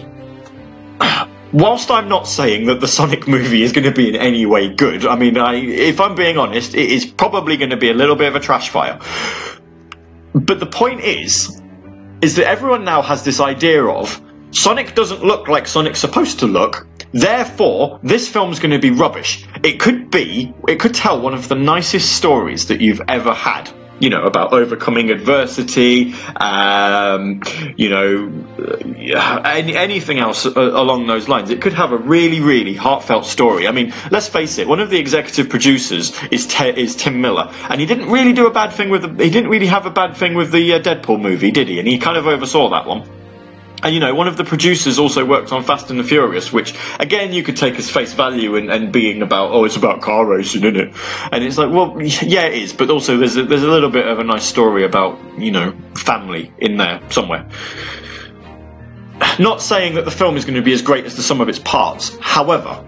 whilst I'm not saying that the Sonic movie is going to be in any way good, I mean, I, if I'm being honest, it is probably going to be a little bit of a trash fire. But the point is, is that everyone now has this idea of Sonic doesn't look like Sonic's supposed to look. Therefore, this film's going to be rubbish. It could be, it could tell one of the nicest stories that you've ever had. You know, about overcoming adversity, um, you know, uh, any, anything else along those lines. It could have a really, really heartfelt story. I mean, let's face it, one of the executive producers is, Te- is Tim Miller, and he didn't really do a bad thing with the, he didn't really have a bad thing with the uh, Deadpool movie, did he? And he kind of oversaw that one. And you know, one of the producers also worked on Fast and the Furious, which again you could take as face value and, and being about, oh, it's about car racing, isn't it? And it's like, well, yeah, it is, but also there's a, there's a little bit of a nice story about you know family in there somewhere. Not saying that the film is going to be as great as the sum of its parts. However,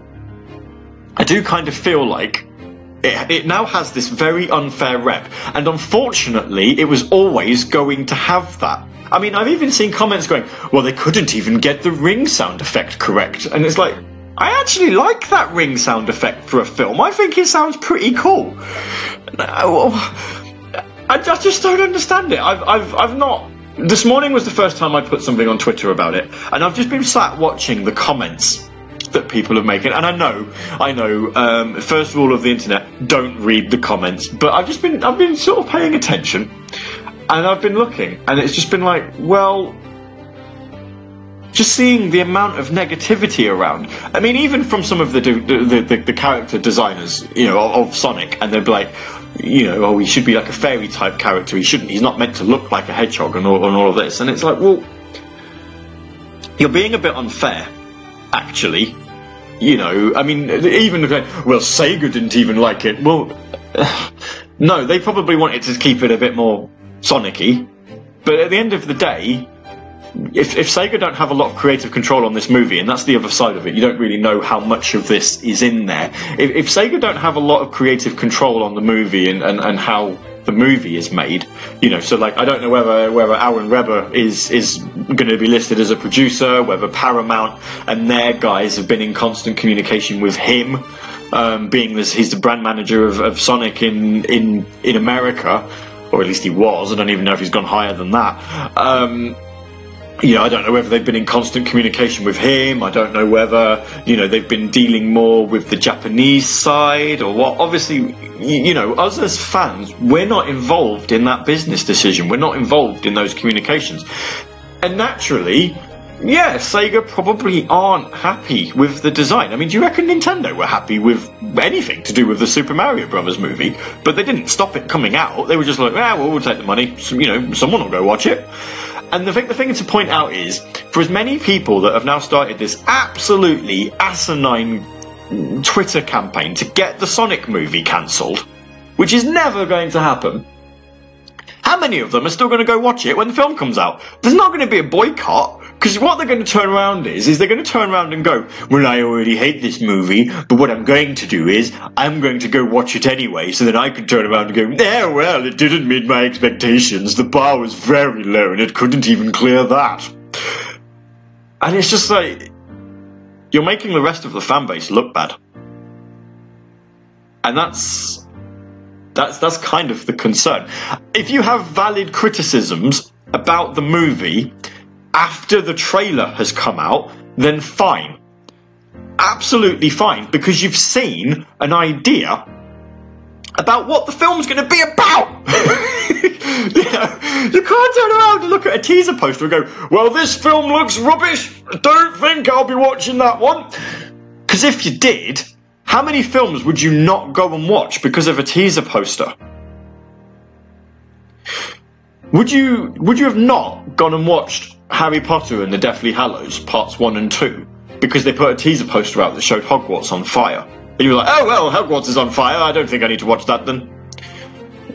I do kind of feel like it, it now has this very unfair rep, and unfortunately, it was always going to have that. I mean, I've even seen comments going, well, they couldn't even get the ring sound effect correct. And it's like, I actually like that ring sound effect for a film. I think it sounds pretty cool. I, just don't understand it. I've, I've, I've not. This morning was the first time I put something on Twitter about it, and I've just been sat watching the comments that people are making. And I know, I know. Um, first rule of the internet: don't read the comments. But I've just been, I've been sort of paying attention, and I've been looking, and it's just been like, well, just seeing the amount of negativity around. I mean, even from some of the the, the, the character designers, you know, of, of Sonic, and they'd be like, you know, oh, he should be like a fairy type character. He shouldn't. He's not meant to look like a hedgehog, and all, and all of this. And it's like, well, you're being a bit unfair, actually. You know, I mean, even the well, Sega didn't even like it. Well, no, they probably wanted to keep it a bit more Sonic-y. But at the end of the day, if, if Sega don't have a lot of creative control on this movie, and that's the other side of it, you don't really know how much of this is in there. If, if Sega don't have a lot of creative control on the movie and, and, and how the movie is made, you know, so like I don't know whether whether Aaron Webber is is going to be listed as a producer, whether Paramount and their guys have been in constant communication with him, um, being this he's the brand manager of, of Sonic in in in America, or at least he was. I don't even know if he's gone higher than that. Um, you know, I don't know whether they've been in constant communication with him. I don't know whether, you know, they've been dealing more with the Japanese side or what. Obviously, you, know, us as fans, we're not involved in that business decision. We're not involved in those communications. And naturally, yeah, Sega probably aren't happy with the design. I mean, do you reckon Nintendo were happy with anything to do with the Super Mario Brothers movie? But they didn't stop it coming out. They were just like, ah, well, we'll take the money. So, you know, someone will go watch it. And the thing, the thing to point out is, for as many people that have now started this absolutely asinine Twitter campaign to get the Sonic movie cancelled, which is never going to happen, how many of them are still going to go watch it when the film comes out? There's not going to be a boycott Because what they're going to turn around is, is they're going to turn around and go, well, I already hate this movie, but what I'm going to do is, I'm going to go watch it anyway, so then I can turn around and go, yeah, well, it didn't meet my expectations. The bar was very low, and it couldn't even clear that. And it's just like, you're making the rest of the fan base look bad. And that's that's that's kind of the concern. If you have valid criticisms about the movie after the trailer has come out, then fine. Absolutely fine, because you've seen an idea about what the film's going to be about. you, know, you can't turn around and look at a teaser poster and go, well, this film looks rubbish. I don't think I'll be watching that one. Because if you did, how many films would you not go and watch because of a teaser poster? Would you would you have not gone and watched Harry Potter and the Deathly Hallows parts one and two because they put a teaser poster out that showed Hogwarts on fire? And you were like, oh well, Hogwarts is on fire. I don't think I need to watch that then.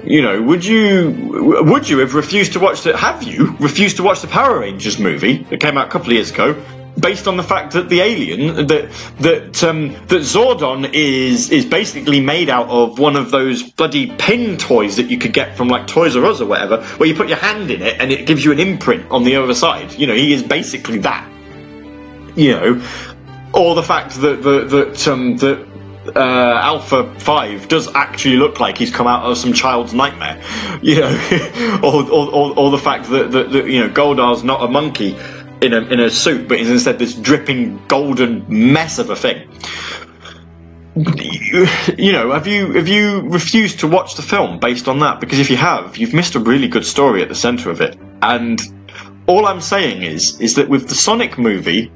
You know, would you would you have refused to watch the have you refused to watch the Power Rangers movie that came out a couple of years ago based on the fact that the alien that that um, that Zordon is is basically made out of one of those bloody pin toys that you could get from like Toys R Us or whatever, where you put your hand in it and it gives you an imprint on the other side. You know, he is basically that. You know, or the fact that that that um, that uh, Alpha Five does actually look like he's come out of some child's nightmare, you know, or, or, or, or the fact that, that, that you know Goldar's not a monkey in a in a suit, but is instead this dripping golden mess of a thing. You, you know, have you have you refused to watch the film based on that? Because if you have, you've missed a really good story at the centre of it. And all I'm saying is is that with the Sonic movie,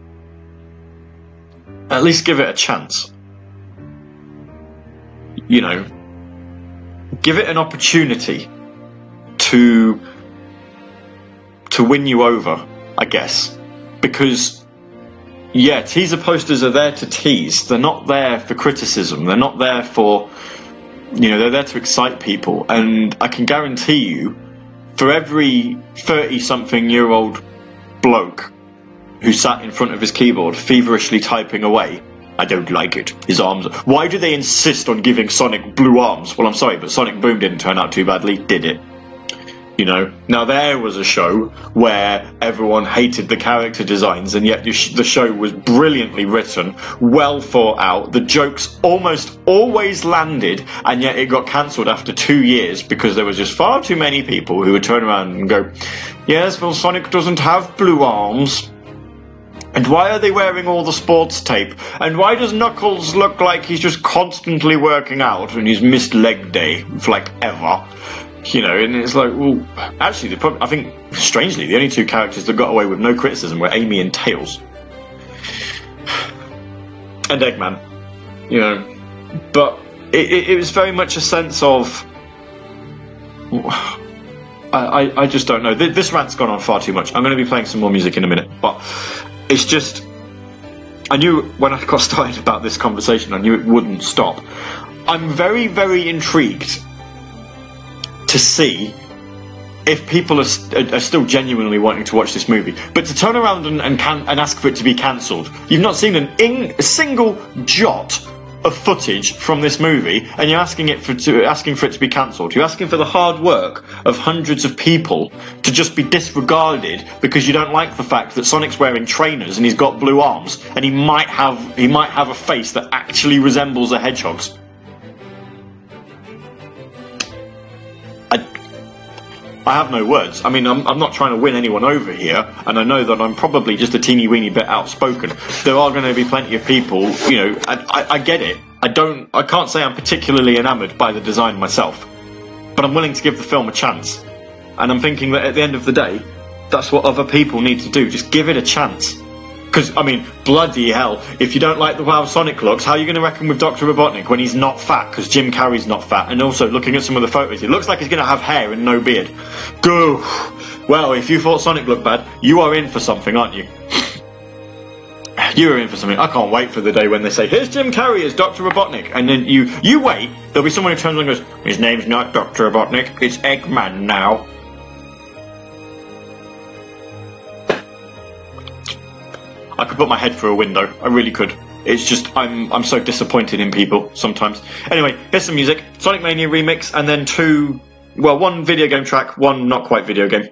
at least give it a chance. You know, give it an opportunity to to win you over, I guess. Because yeah, teaser posters are there to tease. They're not there for criticism. They're not there for you know, they're there to excite people. And I can guarantee you, for every 30 something year old bloke who sat in front of his keyboard feverishly typing away, I don't like it. His arms. Why do they insist on giving Sonic blue arms? Well, I'm sorry, but Sonic Boom didn't turn out too badly, did it? You know, now there was a show where everyone hated the character designs, and yet the show was brilliantly written, well thought out. The jokes almost always landed, and yet it got cancelled after two years because there was just far too many people who would turn around and go, "Yes, well, Sonic doesn't have blue arms." And why are they wearing all the sports tape? And why does Knuckles look like he's just constantly working out and he's missed leg day for like ever? You know, and it's like, well, actually, the prob- I think, strangely, the only two characters that got away with no criticism were Amy and Tails. And Eggman. You know. But it, it, it was very much a sense of. I, I, I just don't know. This rant's gone on far too much. I'm going to be playing some more music in a minute, but it's just. I knew when I got started about this conversation, I knew it wouldn't stop. I'm very, very intrigued to see if people are, st- are still genuinely wanting to watch this movie. But to turn around and, and, and ask for it to be cancelled, you've not seen a single jot of footage from this movie, and you're asking it for to, asking for it to be cancelled. You're asking for the hard work of hundreds of people to just be disregarded because you don't like the fact that Sonic's wearing trainers and he's got blue arms, and he might have he might have a face that actually resembles a hedgehog's. I have no words. I mean, I'm, I'm not trying to win anyone over here, and I know that I'm probably just a teeny weeny bit outspoken. There are going to be plenty of people, you know, I, I, I get it. I don't, I can't say I'm particularly enamoured by the design myself, but I'm willing to give the film a chance. And I'm thinking that at the end of the day, that's what other people need to do. Just give it a chance. Because, I mean, bloody hell, if you don't like the Wow Sonic looks, how are you going to reckon with Dr. Robotnik when he's not fat? Because Jim Carrey's not fat. And also, looking at some of the photos, it looks like he's going to have hair and no beard. Go! Well, if you thought Sonic looked bad, you are in for something, aren't you? You are in for something. I can't wait for the day when they say, "Here's Jim Carrey as Doctor Robotnik," and then you you wait. There'll be someone who turns around and goes, "His name's not Doctor Robotnik. It's Eggman now." I could put my head through a window. I really could. It's just I'm I'm so disappointed in people sometimes. Anyway, here's some music: Sonic Mania remix, and then two, well, one video game track, one not quite video game.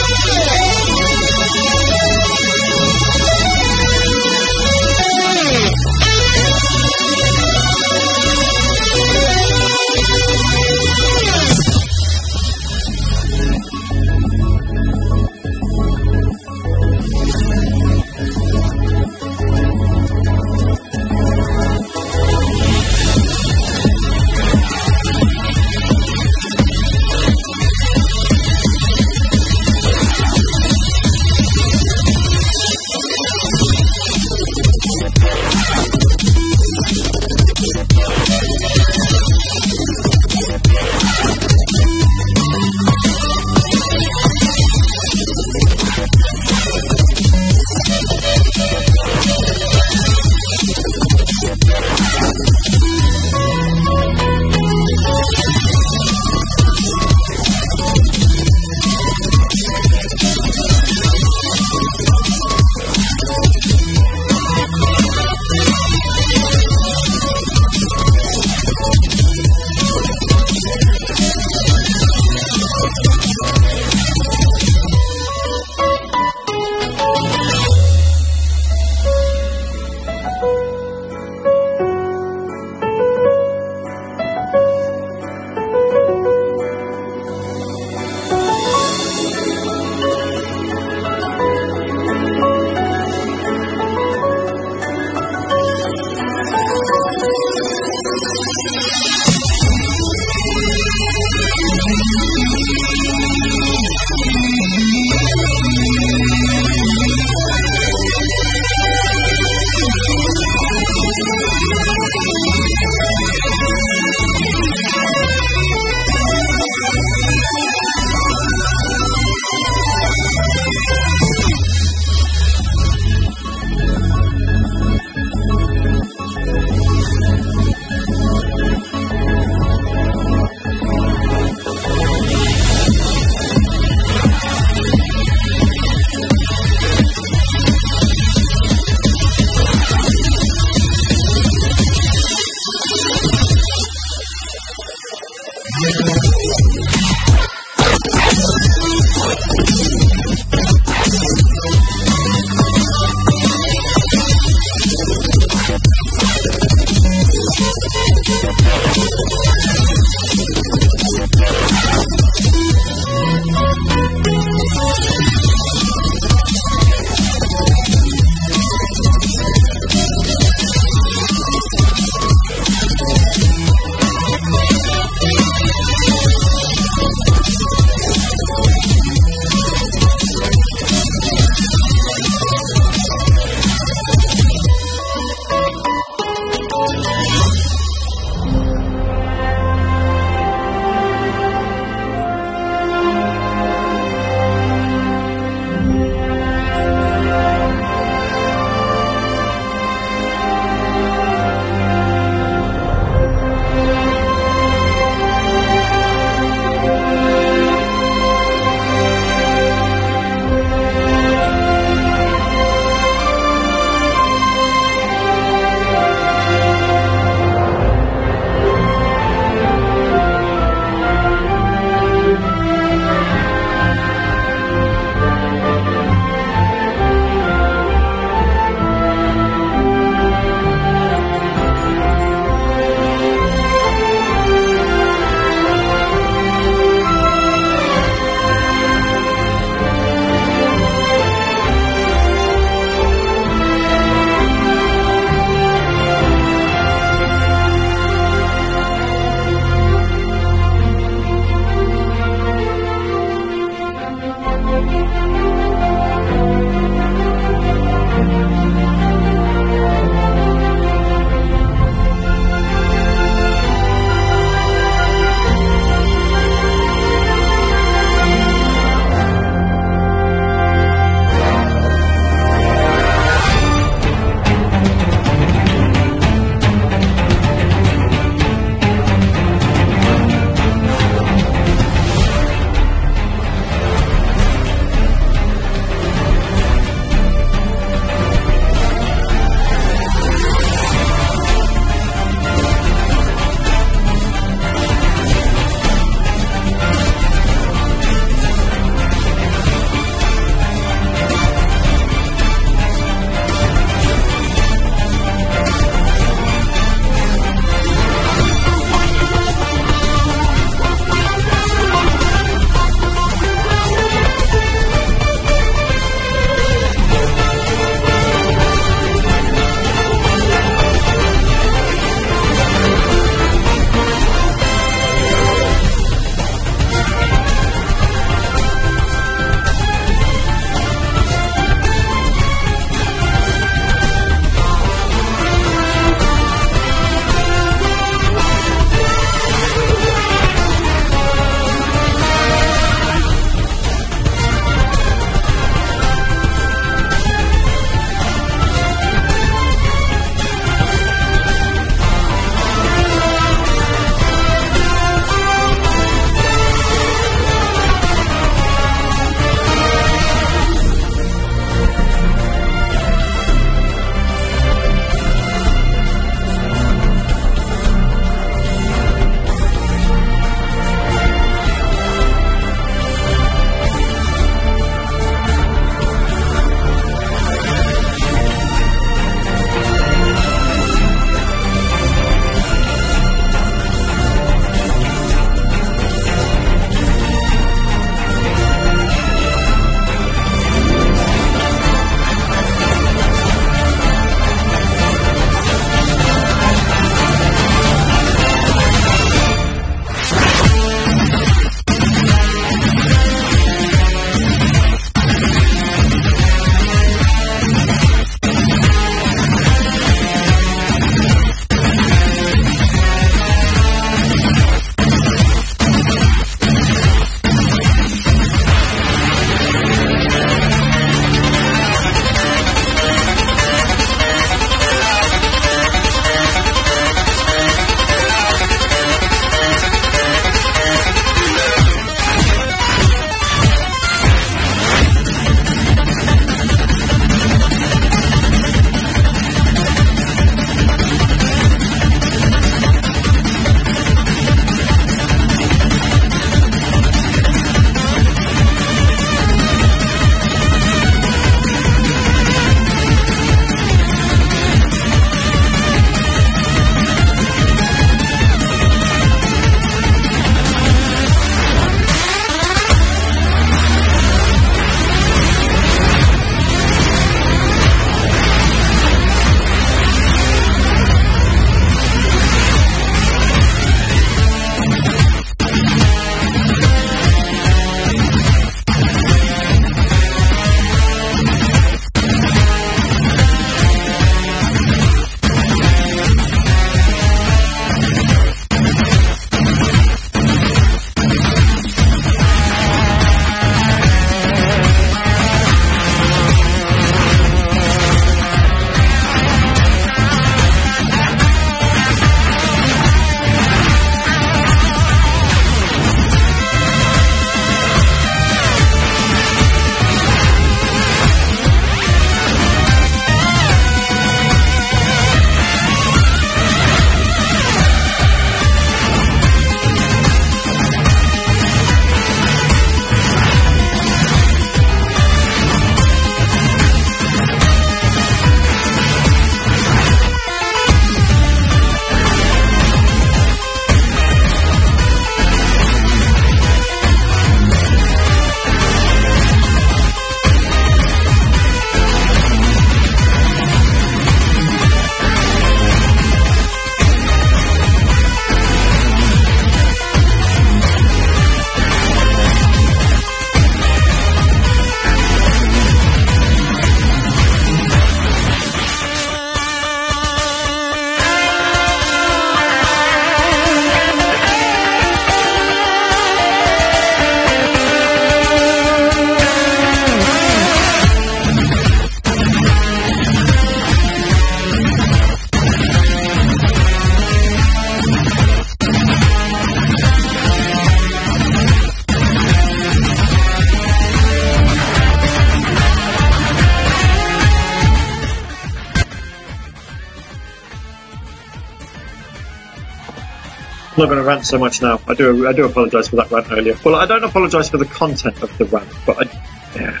Rant so much now. I do I do apologise for that rant earlier. Well, I don't apologise for the content of the rant, but I, yeah.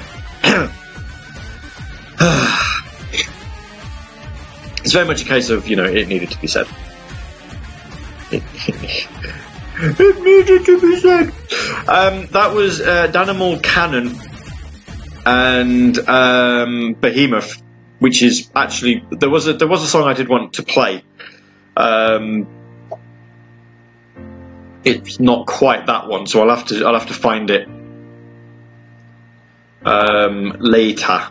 it's very much a case of you know it needed to be said. It, needed to be said. Um, that was uh, Danimal Cannon and um, Behemoth, which is actually there was a there was a song I did want to play. Um, it's not quite that one, so I'll have to I'll have to find it um, later.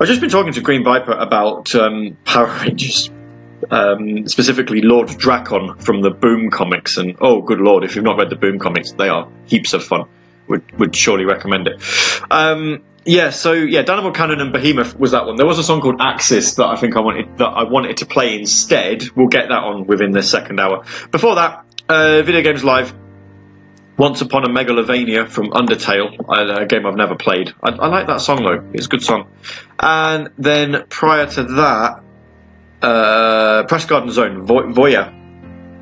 I've just been talking to Green Viper about um, Power Rangers, um, specifically Lord Drakkon from the Boom comics, and oh, good lord, if you've not read the Boom comics, they are heaps of fun. Would would surely recommend it. Um, yeah, so yeah, Danimal Cannon and Behemoth was that one. There was a song called Axis that I think I wanted that I wanted to play instead. We'll get that on within the second hour. Before that, uh, video games live. Once Upon a Megalovania from Undertale, a, a game I've never played. I, I like that song though; it's a good song. And then prior to that, uh, Press Garden Zone, Vo- Voya,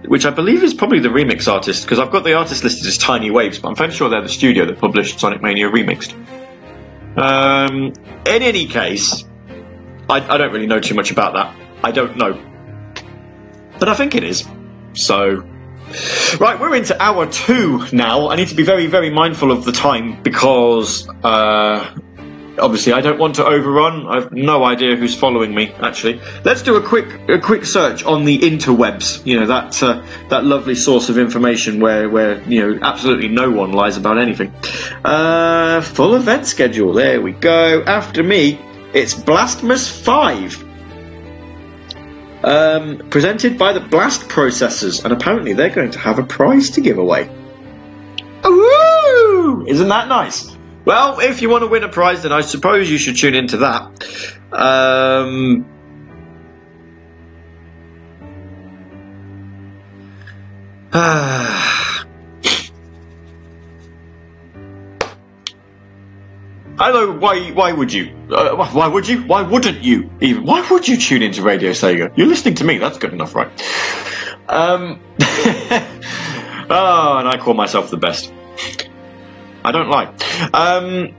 which I believe is probably the remix artist because I've got the artist listed as Tiny Waves, but I'm fairly sure they're the studio that published Sonic Mania Remixed. Um, in any case, I, I don't really know too much about that. I don't know, but I think it is. So, right, we're into hour two now. I need to be very, very mindful of the time because uh, obviously I don't want to overrun. I've no idea who's following me. Actually, let's do a quick a quick search on the interwebs. You know that uh, that lovely source of information where where you know absolutely no one lies about anything. Uh, full event schedule. There we go. After me, it's Blastmas Five. Um, presented by the Blast Processors, and apparently they're going to have a prize to give away. Ooh! Isn't that nice? Well, if you want to win a prize, then I suppose you should tune into that. Um, know why. Why would you? Uh, why- why would you? Why wouldn't you? Even why would you tune into Radio Sega? You're listening to me. That's good enough, right? Um. oh, and I call myself the best. I don't like. Um,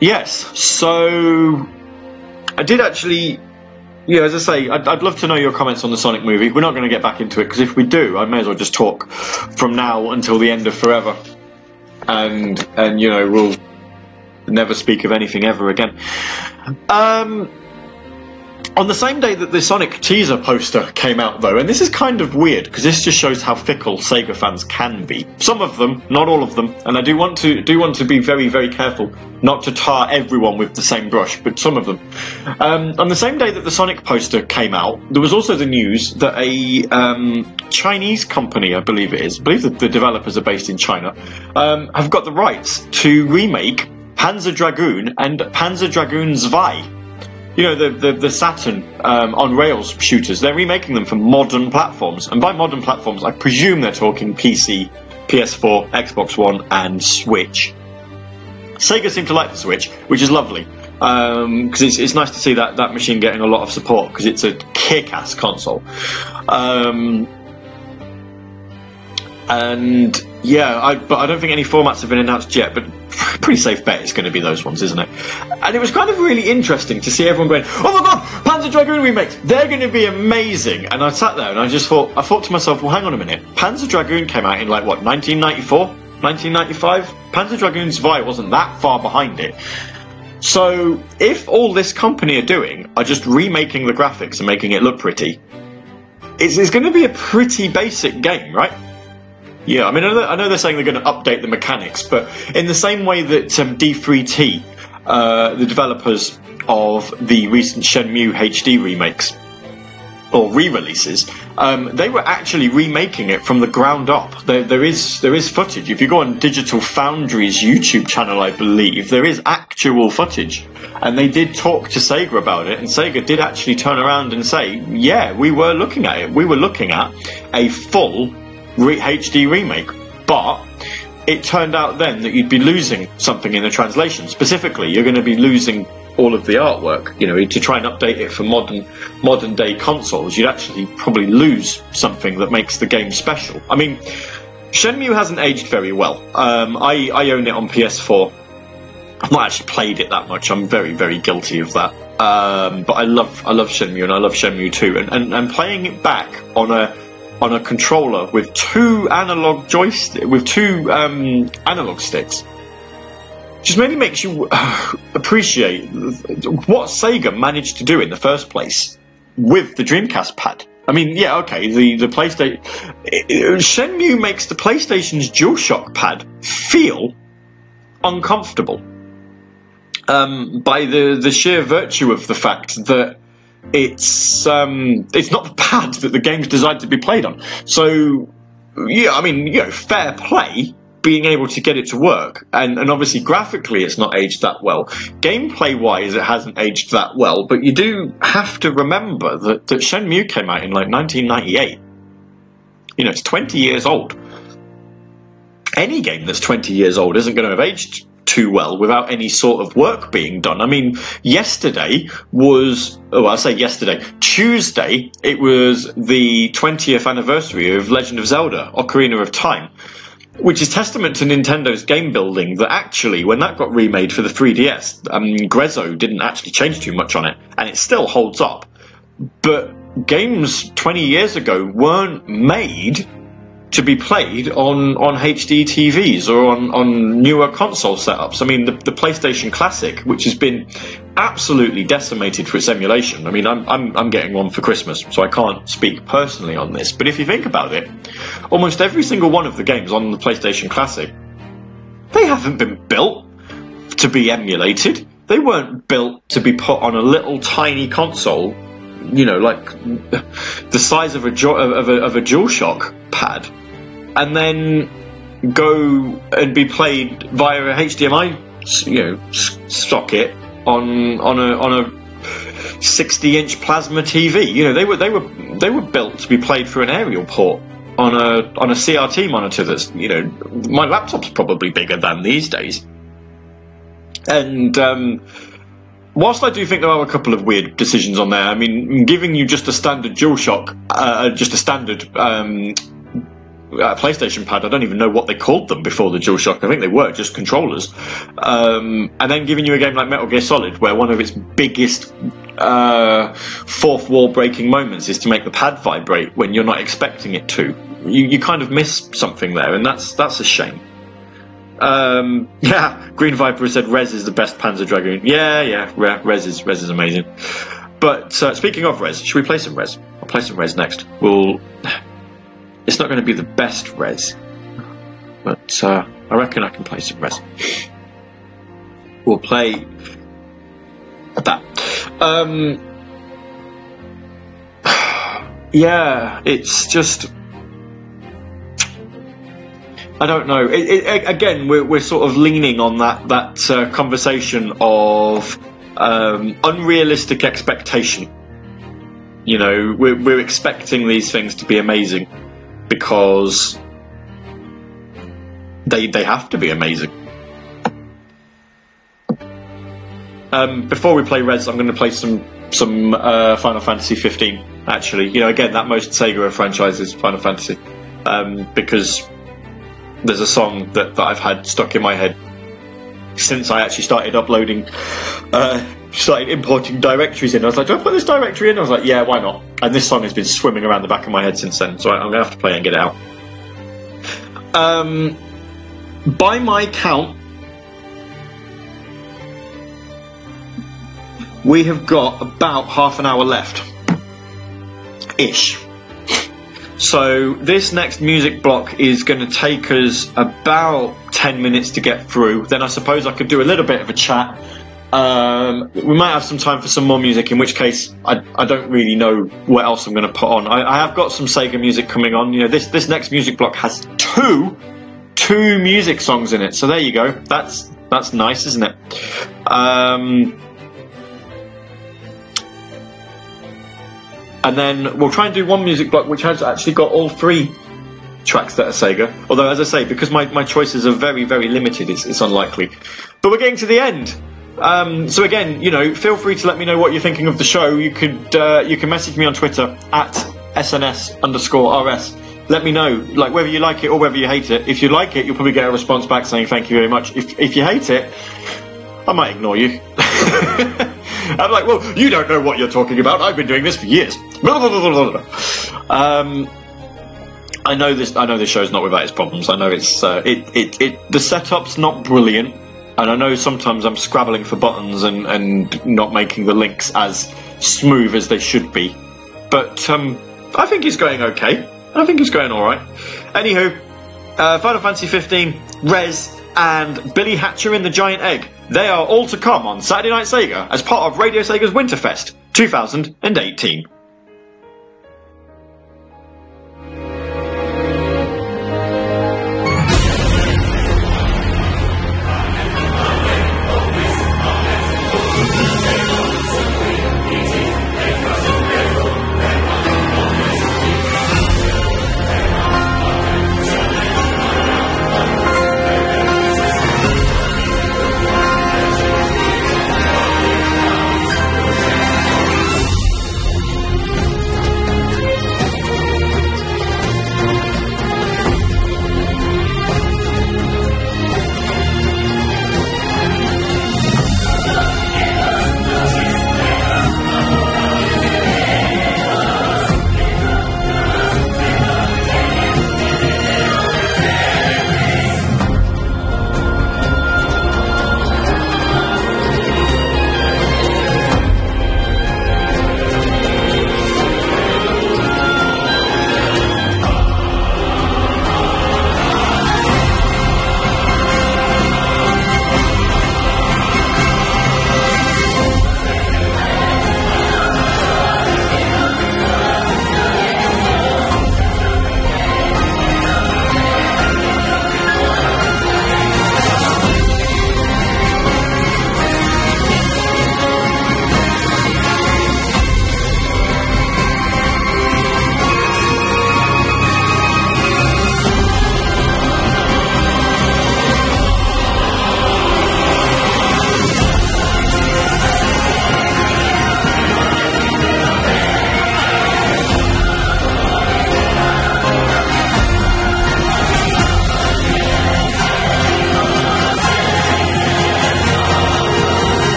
yes, so I did actually. Yeah, as I say, I'd, I'd love to know your comments on the Sonic movie. We're not going to get back into it because if we do, I may as well just talk from now until the end of forever, and and you know we'll never speak of anything ever again. Um, on the same day that the Sonic teaser poster came out, though, and this is kind of weird because this just shows how fickle Sega fans can be. Some of them, not all of them, and I do want to do want to be very very careful not to tar everyone with the same brush, but some of them. Um, on the same day that the Sonic poster came out, there was also the news that a um, Chinese company, I believe it is, I believe that the developers are based in China, um, have got the rights to remake Panzer Dragoon and Panzer Dragoon Zwei you know the the, the Saturn um, on rails shooters. They're remaking them for modern platforms, and by modern platforms, I presume they're talking PC, PS4, Xbox One, and Switch. Sega seem to like the Switch, which is lovely because it's, it's nice to see that that machine getting a lot of support because it's a kick-ass console. Um, and yeah, I, but I don't think any formats have been announced yet. But pretty safe bet it's going to be those ones, isn't it? And it was kind of really interesting to see everyone going, "Oh my god, Panzer Dragoon remakes! They're going to be amazing!" And I sat there and I just thought, I thought to myself, "Well, hang on a minute. Panzer Dragoon came out in like what, 1994, 1995? Panzer Dragoon Zwei wasn't that far behind it." So, if all this company are doing are just remaking the graphics and making it look pretty, it's, it's going to be a pretty basic game, right? Yeah, I mean, I know, I know they're saying they're going to update the mechanics, but in the same way that um, D3T, uh, the developers of the recent Shenmue HD remakes or re-releases, um, they were actually remaking it from the ground up. There, there is there is footage. If you go on Digital Foundry's YouTube channel, I believe there is actual footage, and they did talk to Sega about it, and Sega did actually turn around and say, "Yeah, we were looking at it. We were looking at a full re- HD remake, but." It turned out then that you'd be losing something in the translation. Specifically, you're going to be losing all of the artwork. You know, to try and update it for modern modern day consoles, you'd actually probably lose something that makes the game special. I mean, Shenmue hasn't aged very well. Um, I I own it on PS4. I've not actually played it that much. I'm very very guilty of that. Um, but I love I love Shenmue and I love Shenmue 2 and, and, and playing it back on a on a controller with two analog joystick with two um, analog sticks just really makes you uh, appreciate what Sega managed to do in the first place with the Dreamcast pad. I mean, yeah, okay, the, the PlayStation. Shenmue makes the PlayStation's DualShock pad feel uncomfortable um, by the, the sheer virtue of the fact that it's um, it's not the pad that the game's designed to be played on. So, yeah, I mean, you know, fair play being able to get it to work. And, and obviously, graphically, it's not aged that well. Gameplay wise, it hasn't aged that well, but you do have to remember that, that Shenmue came out in like 1998. You know, it's 20 years old. Any game that's 20 years old isn't going to have aged too well without any sort of work being done. I mean, yesterday was, oh, I say yesterday, Tuesday, it was the 20th anniversary of Legend of Zelda Ocarina of Time. Which is testament to Nintendo's game building that actually, when that got remade for the 3DS, um, Grezzo didn't actually change too much on it, and it still holds up. But games 20 years ago weren't made to be played on, on HD TVs or on, on newer console setups. I mean, the, the PlayStation Classic, which has been absolutely decimated for its emulation. I mean, I'm, I'm, I'm getting one for Christmas, so I can't speak personally on this. But if you think about it, almost every single one of the games on the PlayStation Classic, they haven't been built to be emulated. They weren't built to be put on a little tiny console, you know, like the size of a, of a, of a DualShock pad and then go and be played via a HDMI, you know, socket on on a on a 60 inch plasma TV. You know, they were they were they were built to be played through an aerial port on a on a CRT monitor. That's you know, my laptop's probably bigger than these days. And um, whilst I do think there are a couple of weird decisions on there, I mean, giving you just a standard DualShock, uh, just a standard um, uh, PlayStation pad. I don't even know what they called them before the DualShock. I think they were just controllers. Um, and then giving you a game like Metal Gear Solid, where one of its biggest uh, fourth wall breaking moments is to make the pad vibrate when you're not expecting it to. You, you kind of miss something there, and that's that's a shame. Um, yeah, Green Viper said Rez is the best Panzer Dragoon. Yeah, yeah, Rez is Rez is amazing. But uh, speaking of Rez, should we play some Rez? I'll play some Rez next. We'll it's not going to be the best Rez, but uh, I reckon I can play some Rez. We'll play that. Um, yeah, it's just. I don't know. It, it, again, we're, we're sort of leaning on that that uh, conversation of um, unrealistic expectation. You know, we're, we're expecting these things to be amazing, because they they have to be amazing. Um, before we play Rez, I'm going to play some some uh, Final Fantasy 15. Actually, you know, again that most Sega franchise is Final Fantasy, um, because there's a song that, that I've had stuck in my head since I actually started uploading, uh, started importing directories in. I was like, do I put this directory in? I was like, yeah, why not? And this song has been swimming around the back of my head since then, so I'm going to have to play and get it out. Um, by my count, we have got about half an hour left. Ish. So this next music block is going to take us about 10 minutes to get through. Then I suppose I could do a little bit of a chat. Um, we might have some time for some more music, in which case I, I don't really know what else I'm going to put on. I, I, have got some Sega music coming on. You know, this this next music block has two two music songs in it. So there you go. That's that's nice, isn't it? Um, and then we'll try and do one music block which has actually got all three tracks that are Sega. Although, as I say, because my, my choices are very, very limited, it's, it's unlikely. But we're getting to the end. Um, so again, you know, feel free to let me know what you're thinking of the show. You could uh, you can message me on Twitter at sns underscore rs. Let me know, like whether you like it or whether you hate it. If you like it, you'll probably get a response back saying thank you very much. If if you hate it, I might ignore you. I'm like, well, you don't know what you're talking about. I've been doing this for years. um, I know this. I know this show's not without its problems. I know it's uh, it, it it the setup's not brilliant, and I know sometimes I'm scrabbling for buttons and and not making the links as smooth as they should be. But um, I think he's going okay. I think he's going all right. Anywho, uh, Final Fantasy 15, Rez, and Billy Hatcher in the Giant Egg. They are all to come on Saturday Night Sega as part of Radio Sega's Winterfest 2018.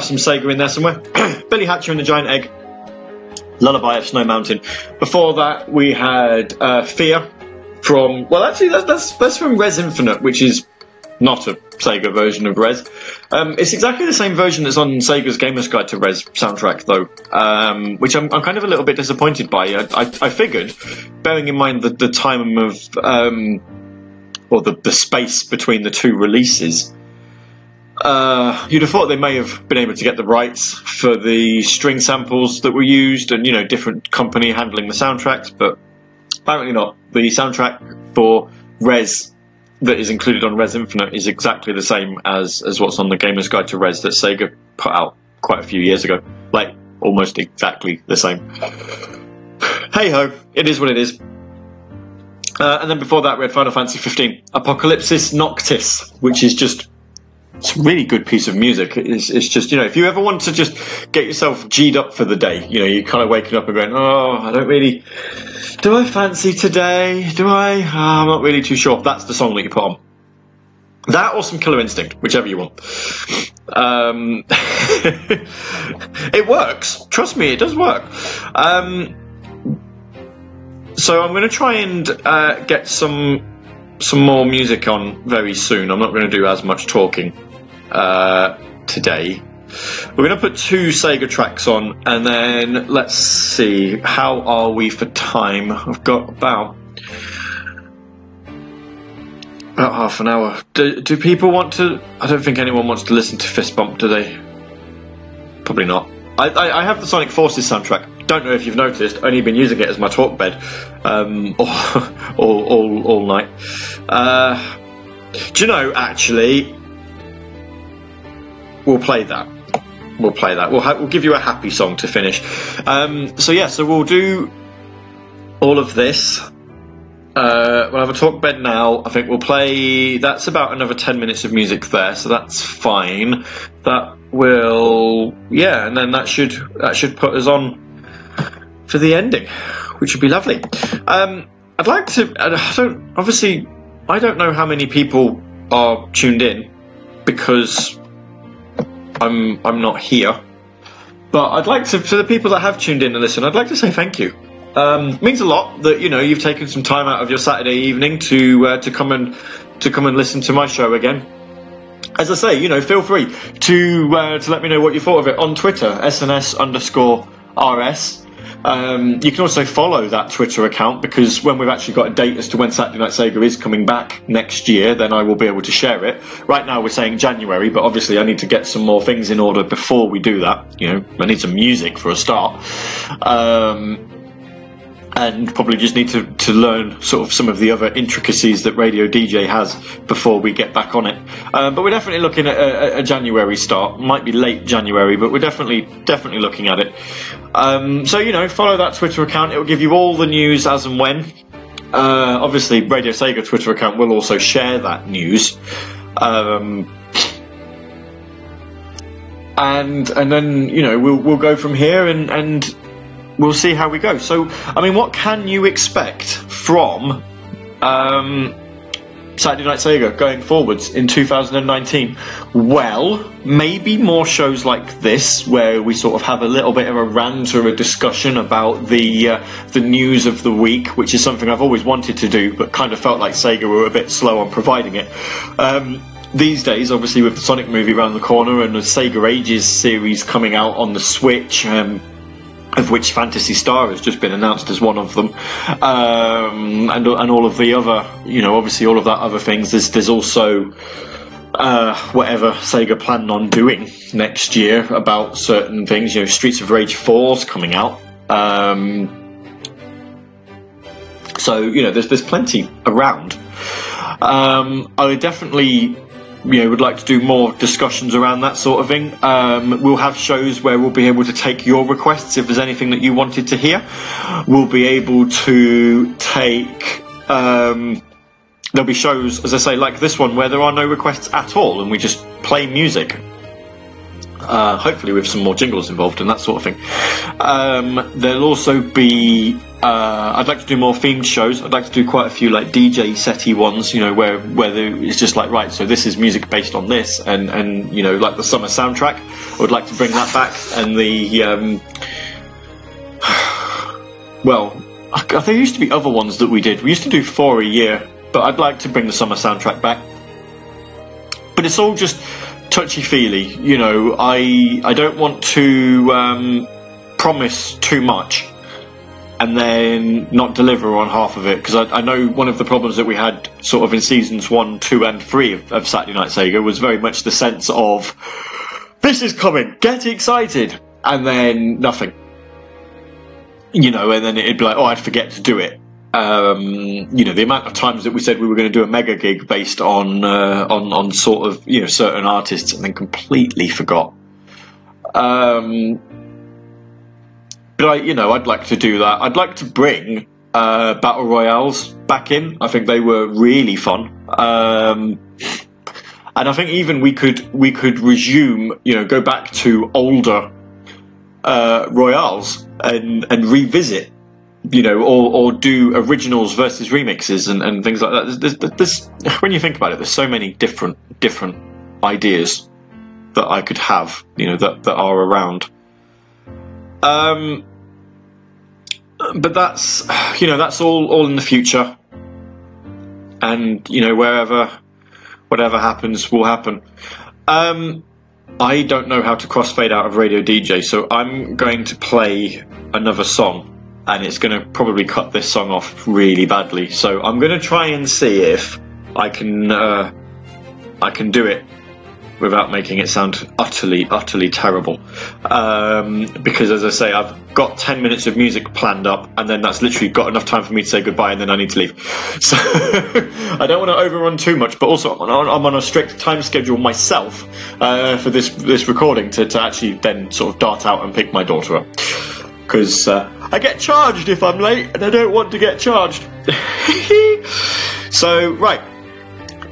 Have some Sega in there somewhere. Billy Hatcher and the Giant Egg. Lullaby of Snow Mountain. Before that, we had uh, Fear from. Well, actually, that's, that's that's from Rez Infinite, which is not a Sega version of Rez. Um, it's exactly the same version that's on Sega's Gamer's Guide to Rez soundtrack, though, um, which I'm, I'm kind of a little bit disappointed by. I, I, I figured, bearing in mind the, the time of, um, or the, the space between the two releases, you'd have thought they may have been able to get the rights for the string samples that were used and, you know, different company handling the soundtracks, but apparently not. The soundtrack for Rez that is included on Rez Infinite is exactly the same as, as what's on the Gamer's Guide to Rez that Sega put out quite a few years ago. Like, almost exactly the same. hey ho, it is what it is. Uh, and then before that, we had Final Fantasy 15, Apocalypsis Noctis, which is just it's a really good piece of music. It's, it's just, you know, if you ever want to just get yourself G'd up for the day, you know, you're kind of waking up and going, oh, I don't really, do I fancy today? Do I? Oh, I'm not really too sure. That's the song that you put on. That or some Killer Instinct, whichever you want. Um, it works. Trust me, it does work. Um, so I'm going to try and uh, get some some more music on very soon. I'm not going to do as much talking uh, today. We're going to put two Sega tracks on, and then let's see how are we for time. I've got about about half an hour. Do, do people want to? I don't think anyone wants to listen to Fist Bump, do they? Probably not. I, I, I have the Sonic Forces soundtrack. Don't know if you've noticed. Only been using it as my talk bed um, all, all, all, all night. Uh, do you know? Actually, we'll play that. We'll play that. We'll, ha- we'll give you a happy song to finish. Um, so yeah, so we'll do all of this. Uh, we'll have a talk bed now. I think we'll play. That's about another ten minutes of music there, so that's fine. That will, yeah, and then that should that should put us on for the ending, which would be lovely. Um, I'd like to. I don't. Obviously, I don't know how many people are tuned in because I'm I'm not here. But I'd like to, for the people that have tuned in and listened, I'd like to say thank you. Um, means a lot that you know you've taken some time out of your Saturday evening to uh, to come and to come and listen to my show again. As I say, you know, feel free to uh, to let me know what you thought of it on Twitter, SNS underscore RS. Um, you can also follow that Twitter account because when we've actually got a date as to when Saturday Night Sega is coming back next year, then I will be able to share it. Right now we're saying January, but obviously I need to get some more things in order before we do that. You know, I need some music for a start. Um, and probably just need to, to learn sort of some of the other intricacies that Radio DJ has before we get back on it. Um, but we're definitely looking at a, a January start. Might be late January, but we're definitely definitely looking at it. Um, so you know, follow that Twitter account. It will give you all the news as and when. Uh, obviously, Radio Sega Twitter account will also share that news. Um, and and then you know we'll we'll go from here and and we'll see how we go. So, I mean, what can you expect from um, Saturday Night Sega going forwards in 2019? Well, maybe more shows like this where we sort of have a little bit of a rant or a discussion about the uh, the news of the week, which is something I've always wanted to do, but kind of felt like Sega were a bit slow on providing it. Um, these days, obviously, with the Sonic movie around the corner and the Sega Ages series coming out on the Switch, um, of which Phantasy Star has just been announced as one of them, um, and and all of the other, you know, obviously all of that other things. There's there's also uh, whatever Sega plan on doing next year about certain things. You know, Streets of Rage 4's coming out. Um, so you know, there's there's plenty around. Um, I would definitely you know would like to do more discussions around that sort of thing. Um, we'll have shows where we'll be able to take your requests if there's anything that you wanted to hear. We'll be able to take. Um, there'll be shows, as I say, like this one where there are no requests at all, and we just play music. Uh, hopefully, with some more jingles involved and that sort of thing. Um, there'll also be Uh, I'd like to do more themed shows. I'd like to do quite a few like DJ setty ones, you know, where where it's just like right, so this is music based on this, and and you know, like the summer soundtrack. I would like to bring that back, and the um, well, I- there used to be other ones that we did. We used to do four a year, but I'd like to bring the summer soundtrack back. But it's all just touchy feely, you know. I I don't want to um, promise too much and then not deliver on half of it because I, I know one of the problems that we had sort of in seasons one, two, and three of, of Saturday Night Sega was very much the sense of this is coming, get excited, and then nothing. You know, and then it'd be like, oh, I'd forget to do it. Um, you know, the amount of times that we said we were going to do a mega gig based on uh, on on sort of you know certain artists, and then completely forgot. Um, but I, you know, I'd like to do that. I'd like to bring uh, battle royales back in. I think they were really fun. Um, and I think even we could we could resume, you know, go back to older uh, royales and and revisit, you know, or or do originals versus remixes and, and things like that. There's, there's, there's, when you think about it, there's so many different different ideas that I could have, you know, that that are around. Um, but that's you know that's all all in the future, and you know wherever whatever happens will happen. Um, I don't know how to crossfade out of Radio DJ, so I'm going to play another song, and it's going to probably cut this song off really badly. So I'm going to try and see if I can uh, I can do it without making it sound utterly, utterly terrible. Um, because as I say, I've got 10 minutes of music planned up, and then that's literally got enough time for me to say goodbye, and then I need to leave. So I don't want to overrun too much, but also I'm on, I'm on a strict time schedule myself uh, for this this recording to, to actually then sort of dart out and pick my daughter up. Because uh, I get charged if I'm late, and I don't want to get charged. so, right.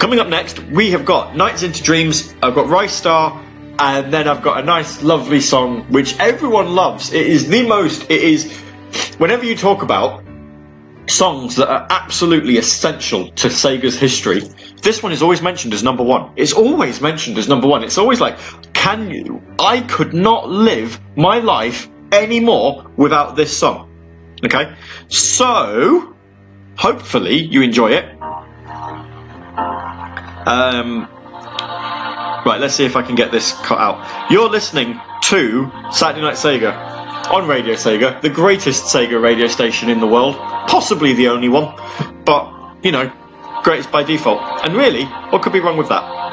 Coming up next, we have got Nights into Dreams, I've got Ristar, and then I've got a nice, lovely song which everyone loves. It is the most, it is, whenever you talk about songs that are absolutely essential to Sega's history, this one is always mentioned as number one. It's always mentioned as number one. It's always like, can you, I could not live my life anymore without this song. Okay? So, hopefully you enjoy it. Um, right, let's see if I can get this cut out. You're listening to Saturday Night Sega on Radio Sega, the greatest Sega radio station in the world, possibly the only one, but you know, greatest by default. And really, what could be wrong with that?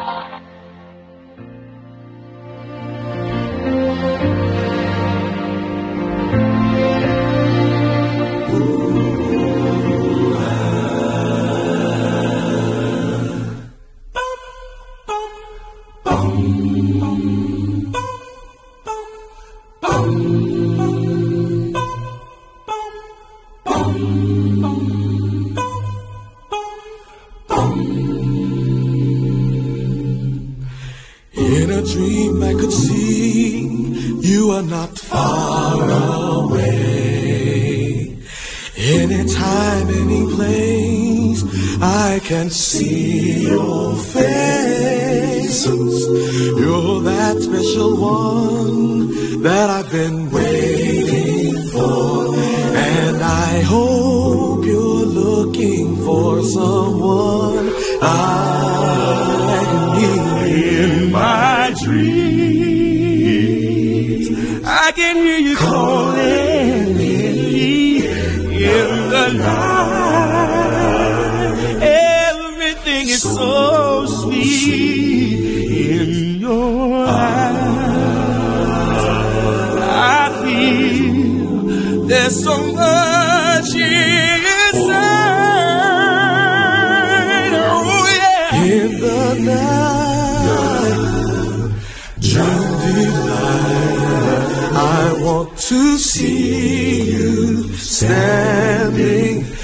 I want to see you standing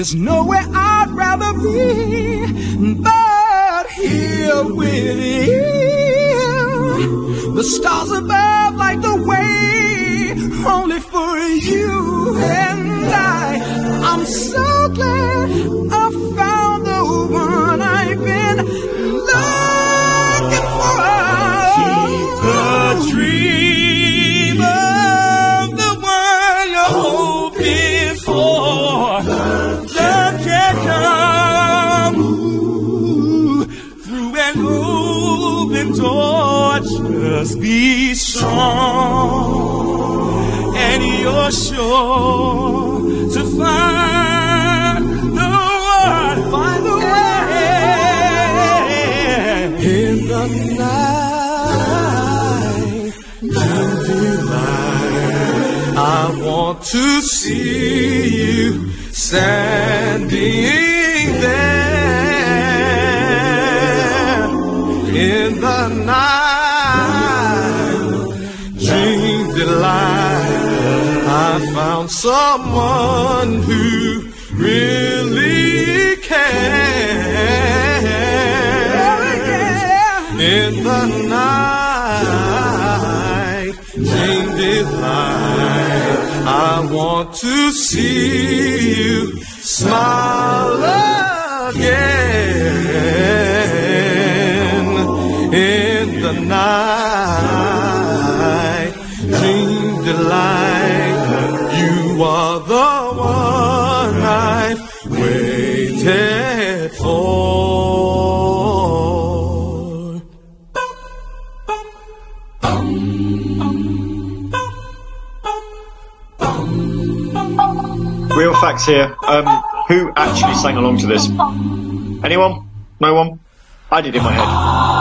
There's nowhere I to see you standing there in the night. I want to see you smile again in the night. facts here. Um, who actually sang along to this? Anyone? No one? I did in my head.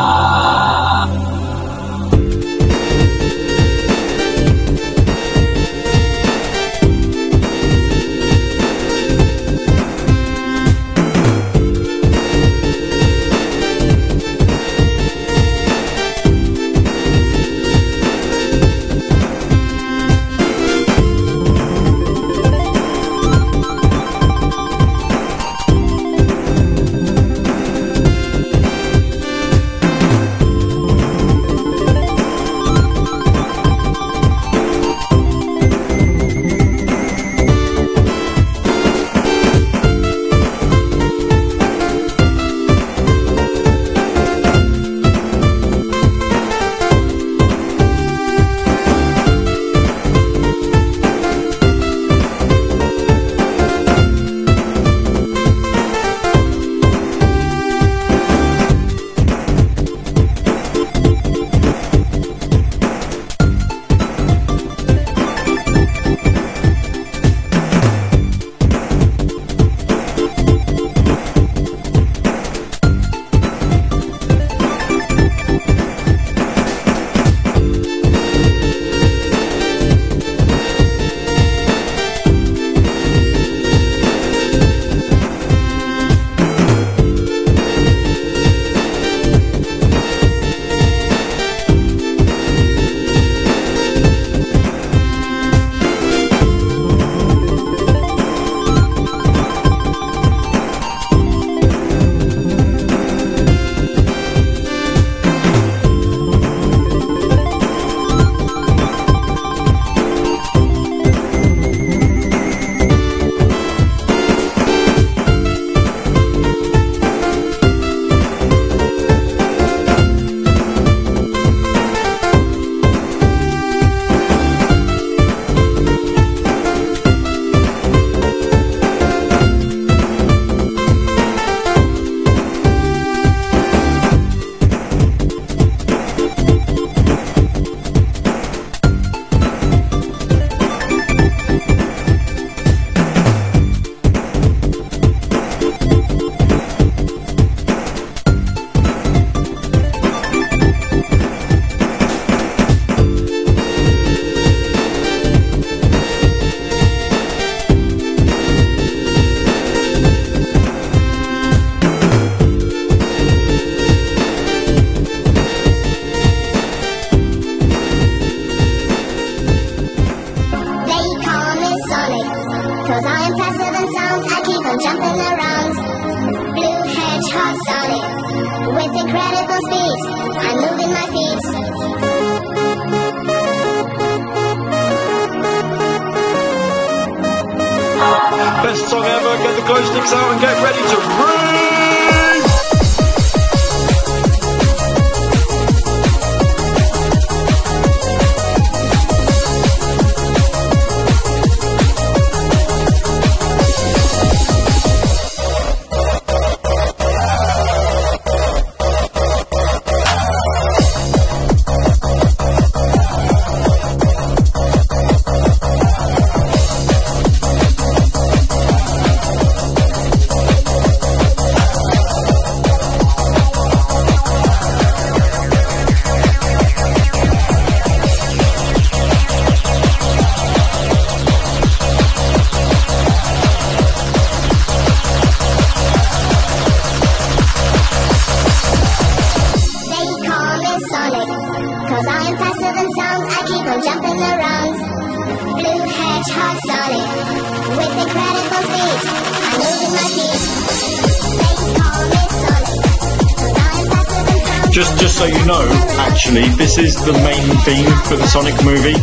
Is the main theme for the Sonic movie.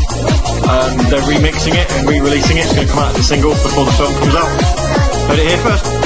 Um, they're remixing it and re-releasing it. It's going to come out as a single before the film comes out. Heard it here first.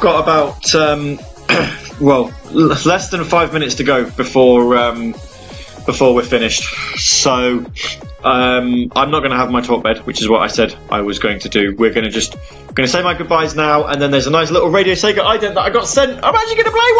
Got about um, well less than five minutes to go before um, before we're finished. So um, I'm not going to have my talk bed, which is what I said I was going to do. We're going to just going to say my goodbyes now, and then there's a nice little Radio Sega ident that I got sent. I'm actually going to play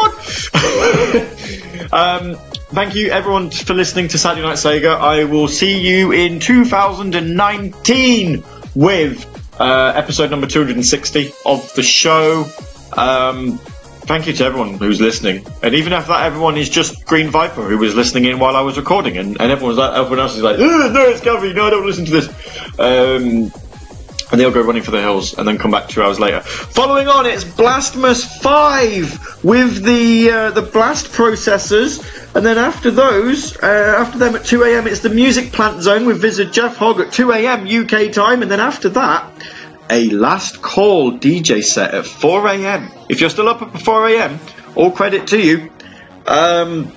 one. um, thank you everyone for listening to Saturday Night Sega. I will see you in 2019 with uh, episode number 260 of the show. Um, thank you to everyone who's listening, and even if that everyone is just Green Viper who was listening in while I was recording, and, and everyone's like, everyone else is like, no, it's Gavvie, no, I don't listen to this. Um, and they'll go running for the hills and then come back two hours later. Following on, it's Blastmas 5 with the uh, the blast processors, and then after those, uh, after them at 2 a.m., it's the Music Plant Zone with Wizard Jeff Hogg at 2 a.m. UK time, and then after that, a last call DJ set at 4 a.m. If you're still up at 4 a.m., all credit to you. Um,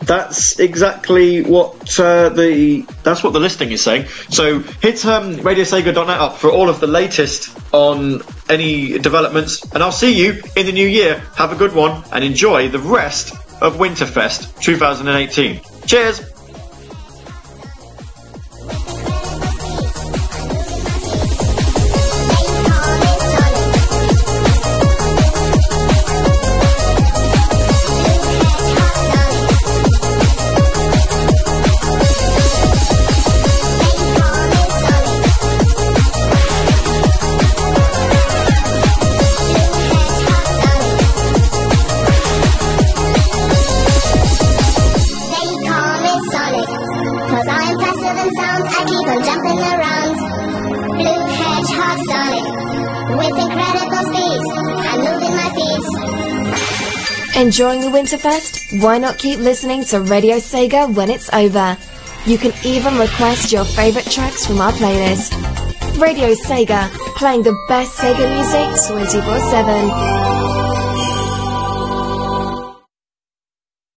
that's exactly what uh, the that's what the listing is saying. So hit um, RadioSega.net up for all of the latest on any developments, and I'll see you in the new year. Have a good one and enjoy the rest of Winterfest 2018. Cheers. Enjoying the Winterfest? Why not keep listening to Radio Sega when it's over? You can even request your favorite tracks from our playlist. Radio Sega, playing the best Sega music 24-7.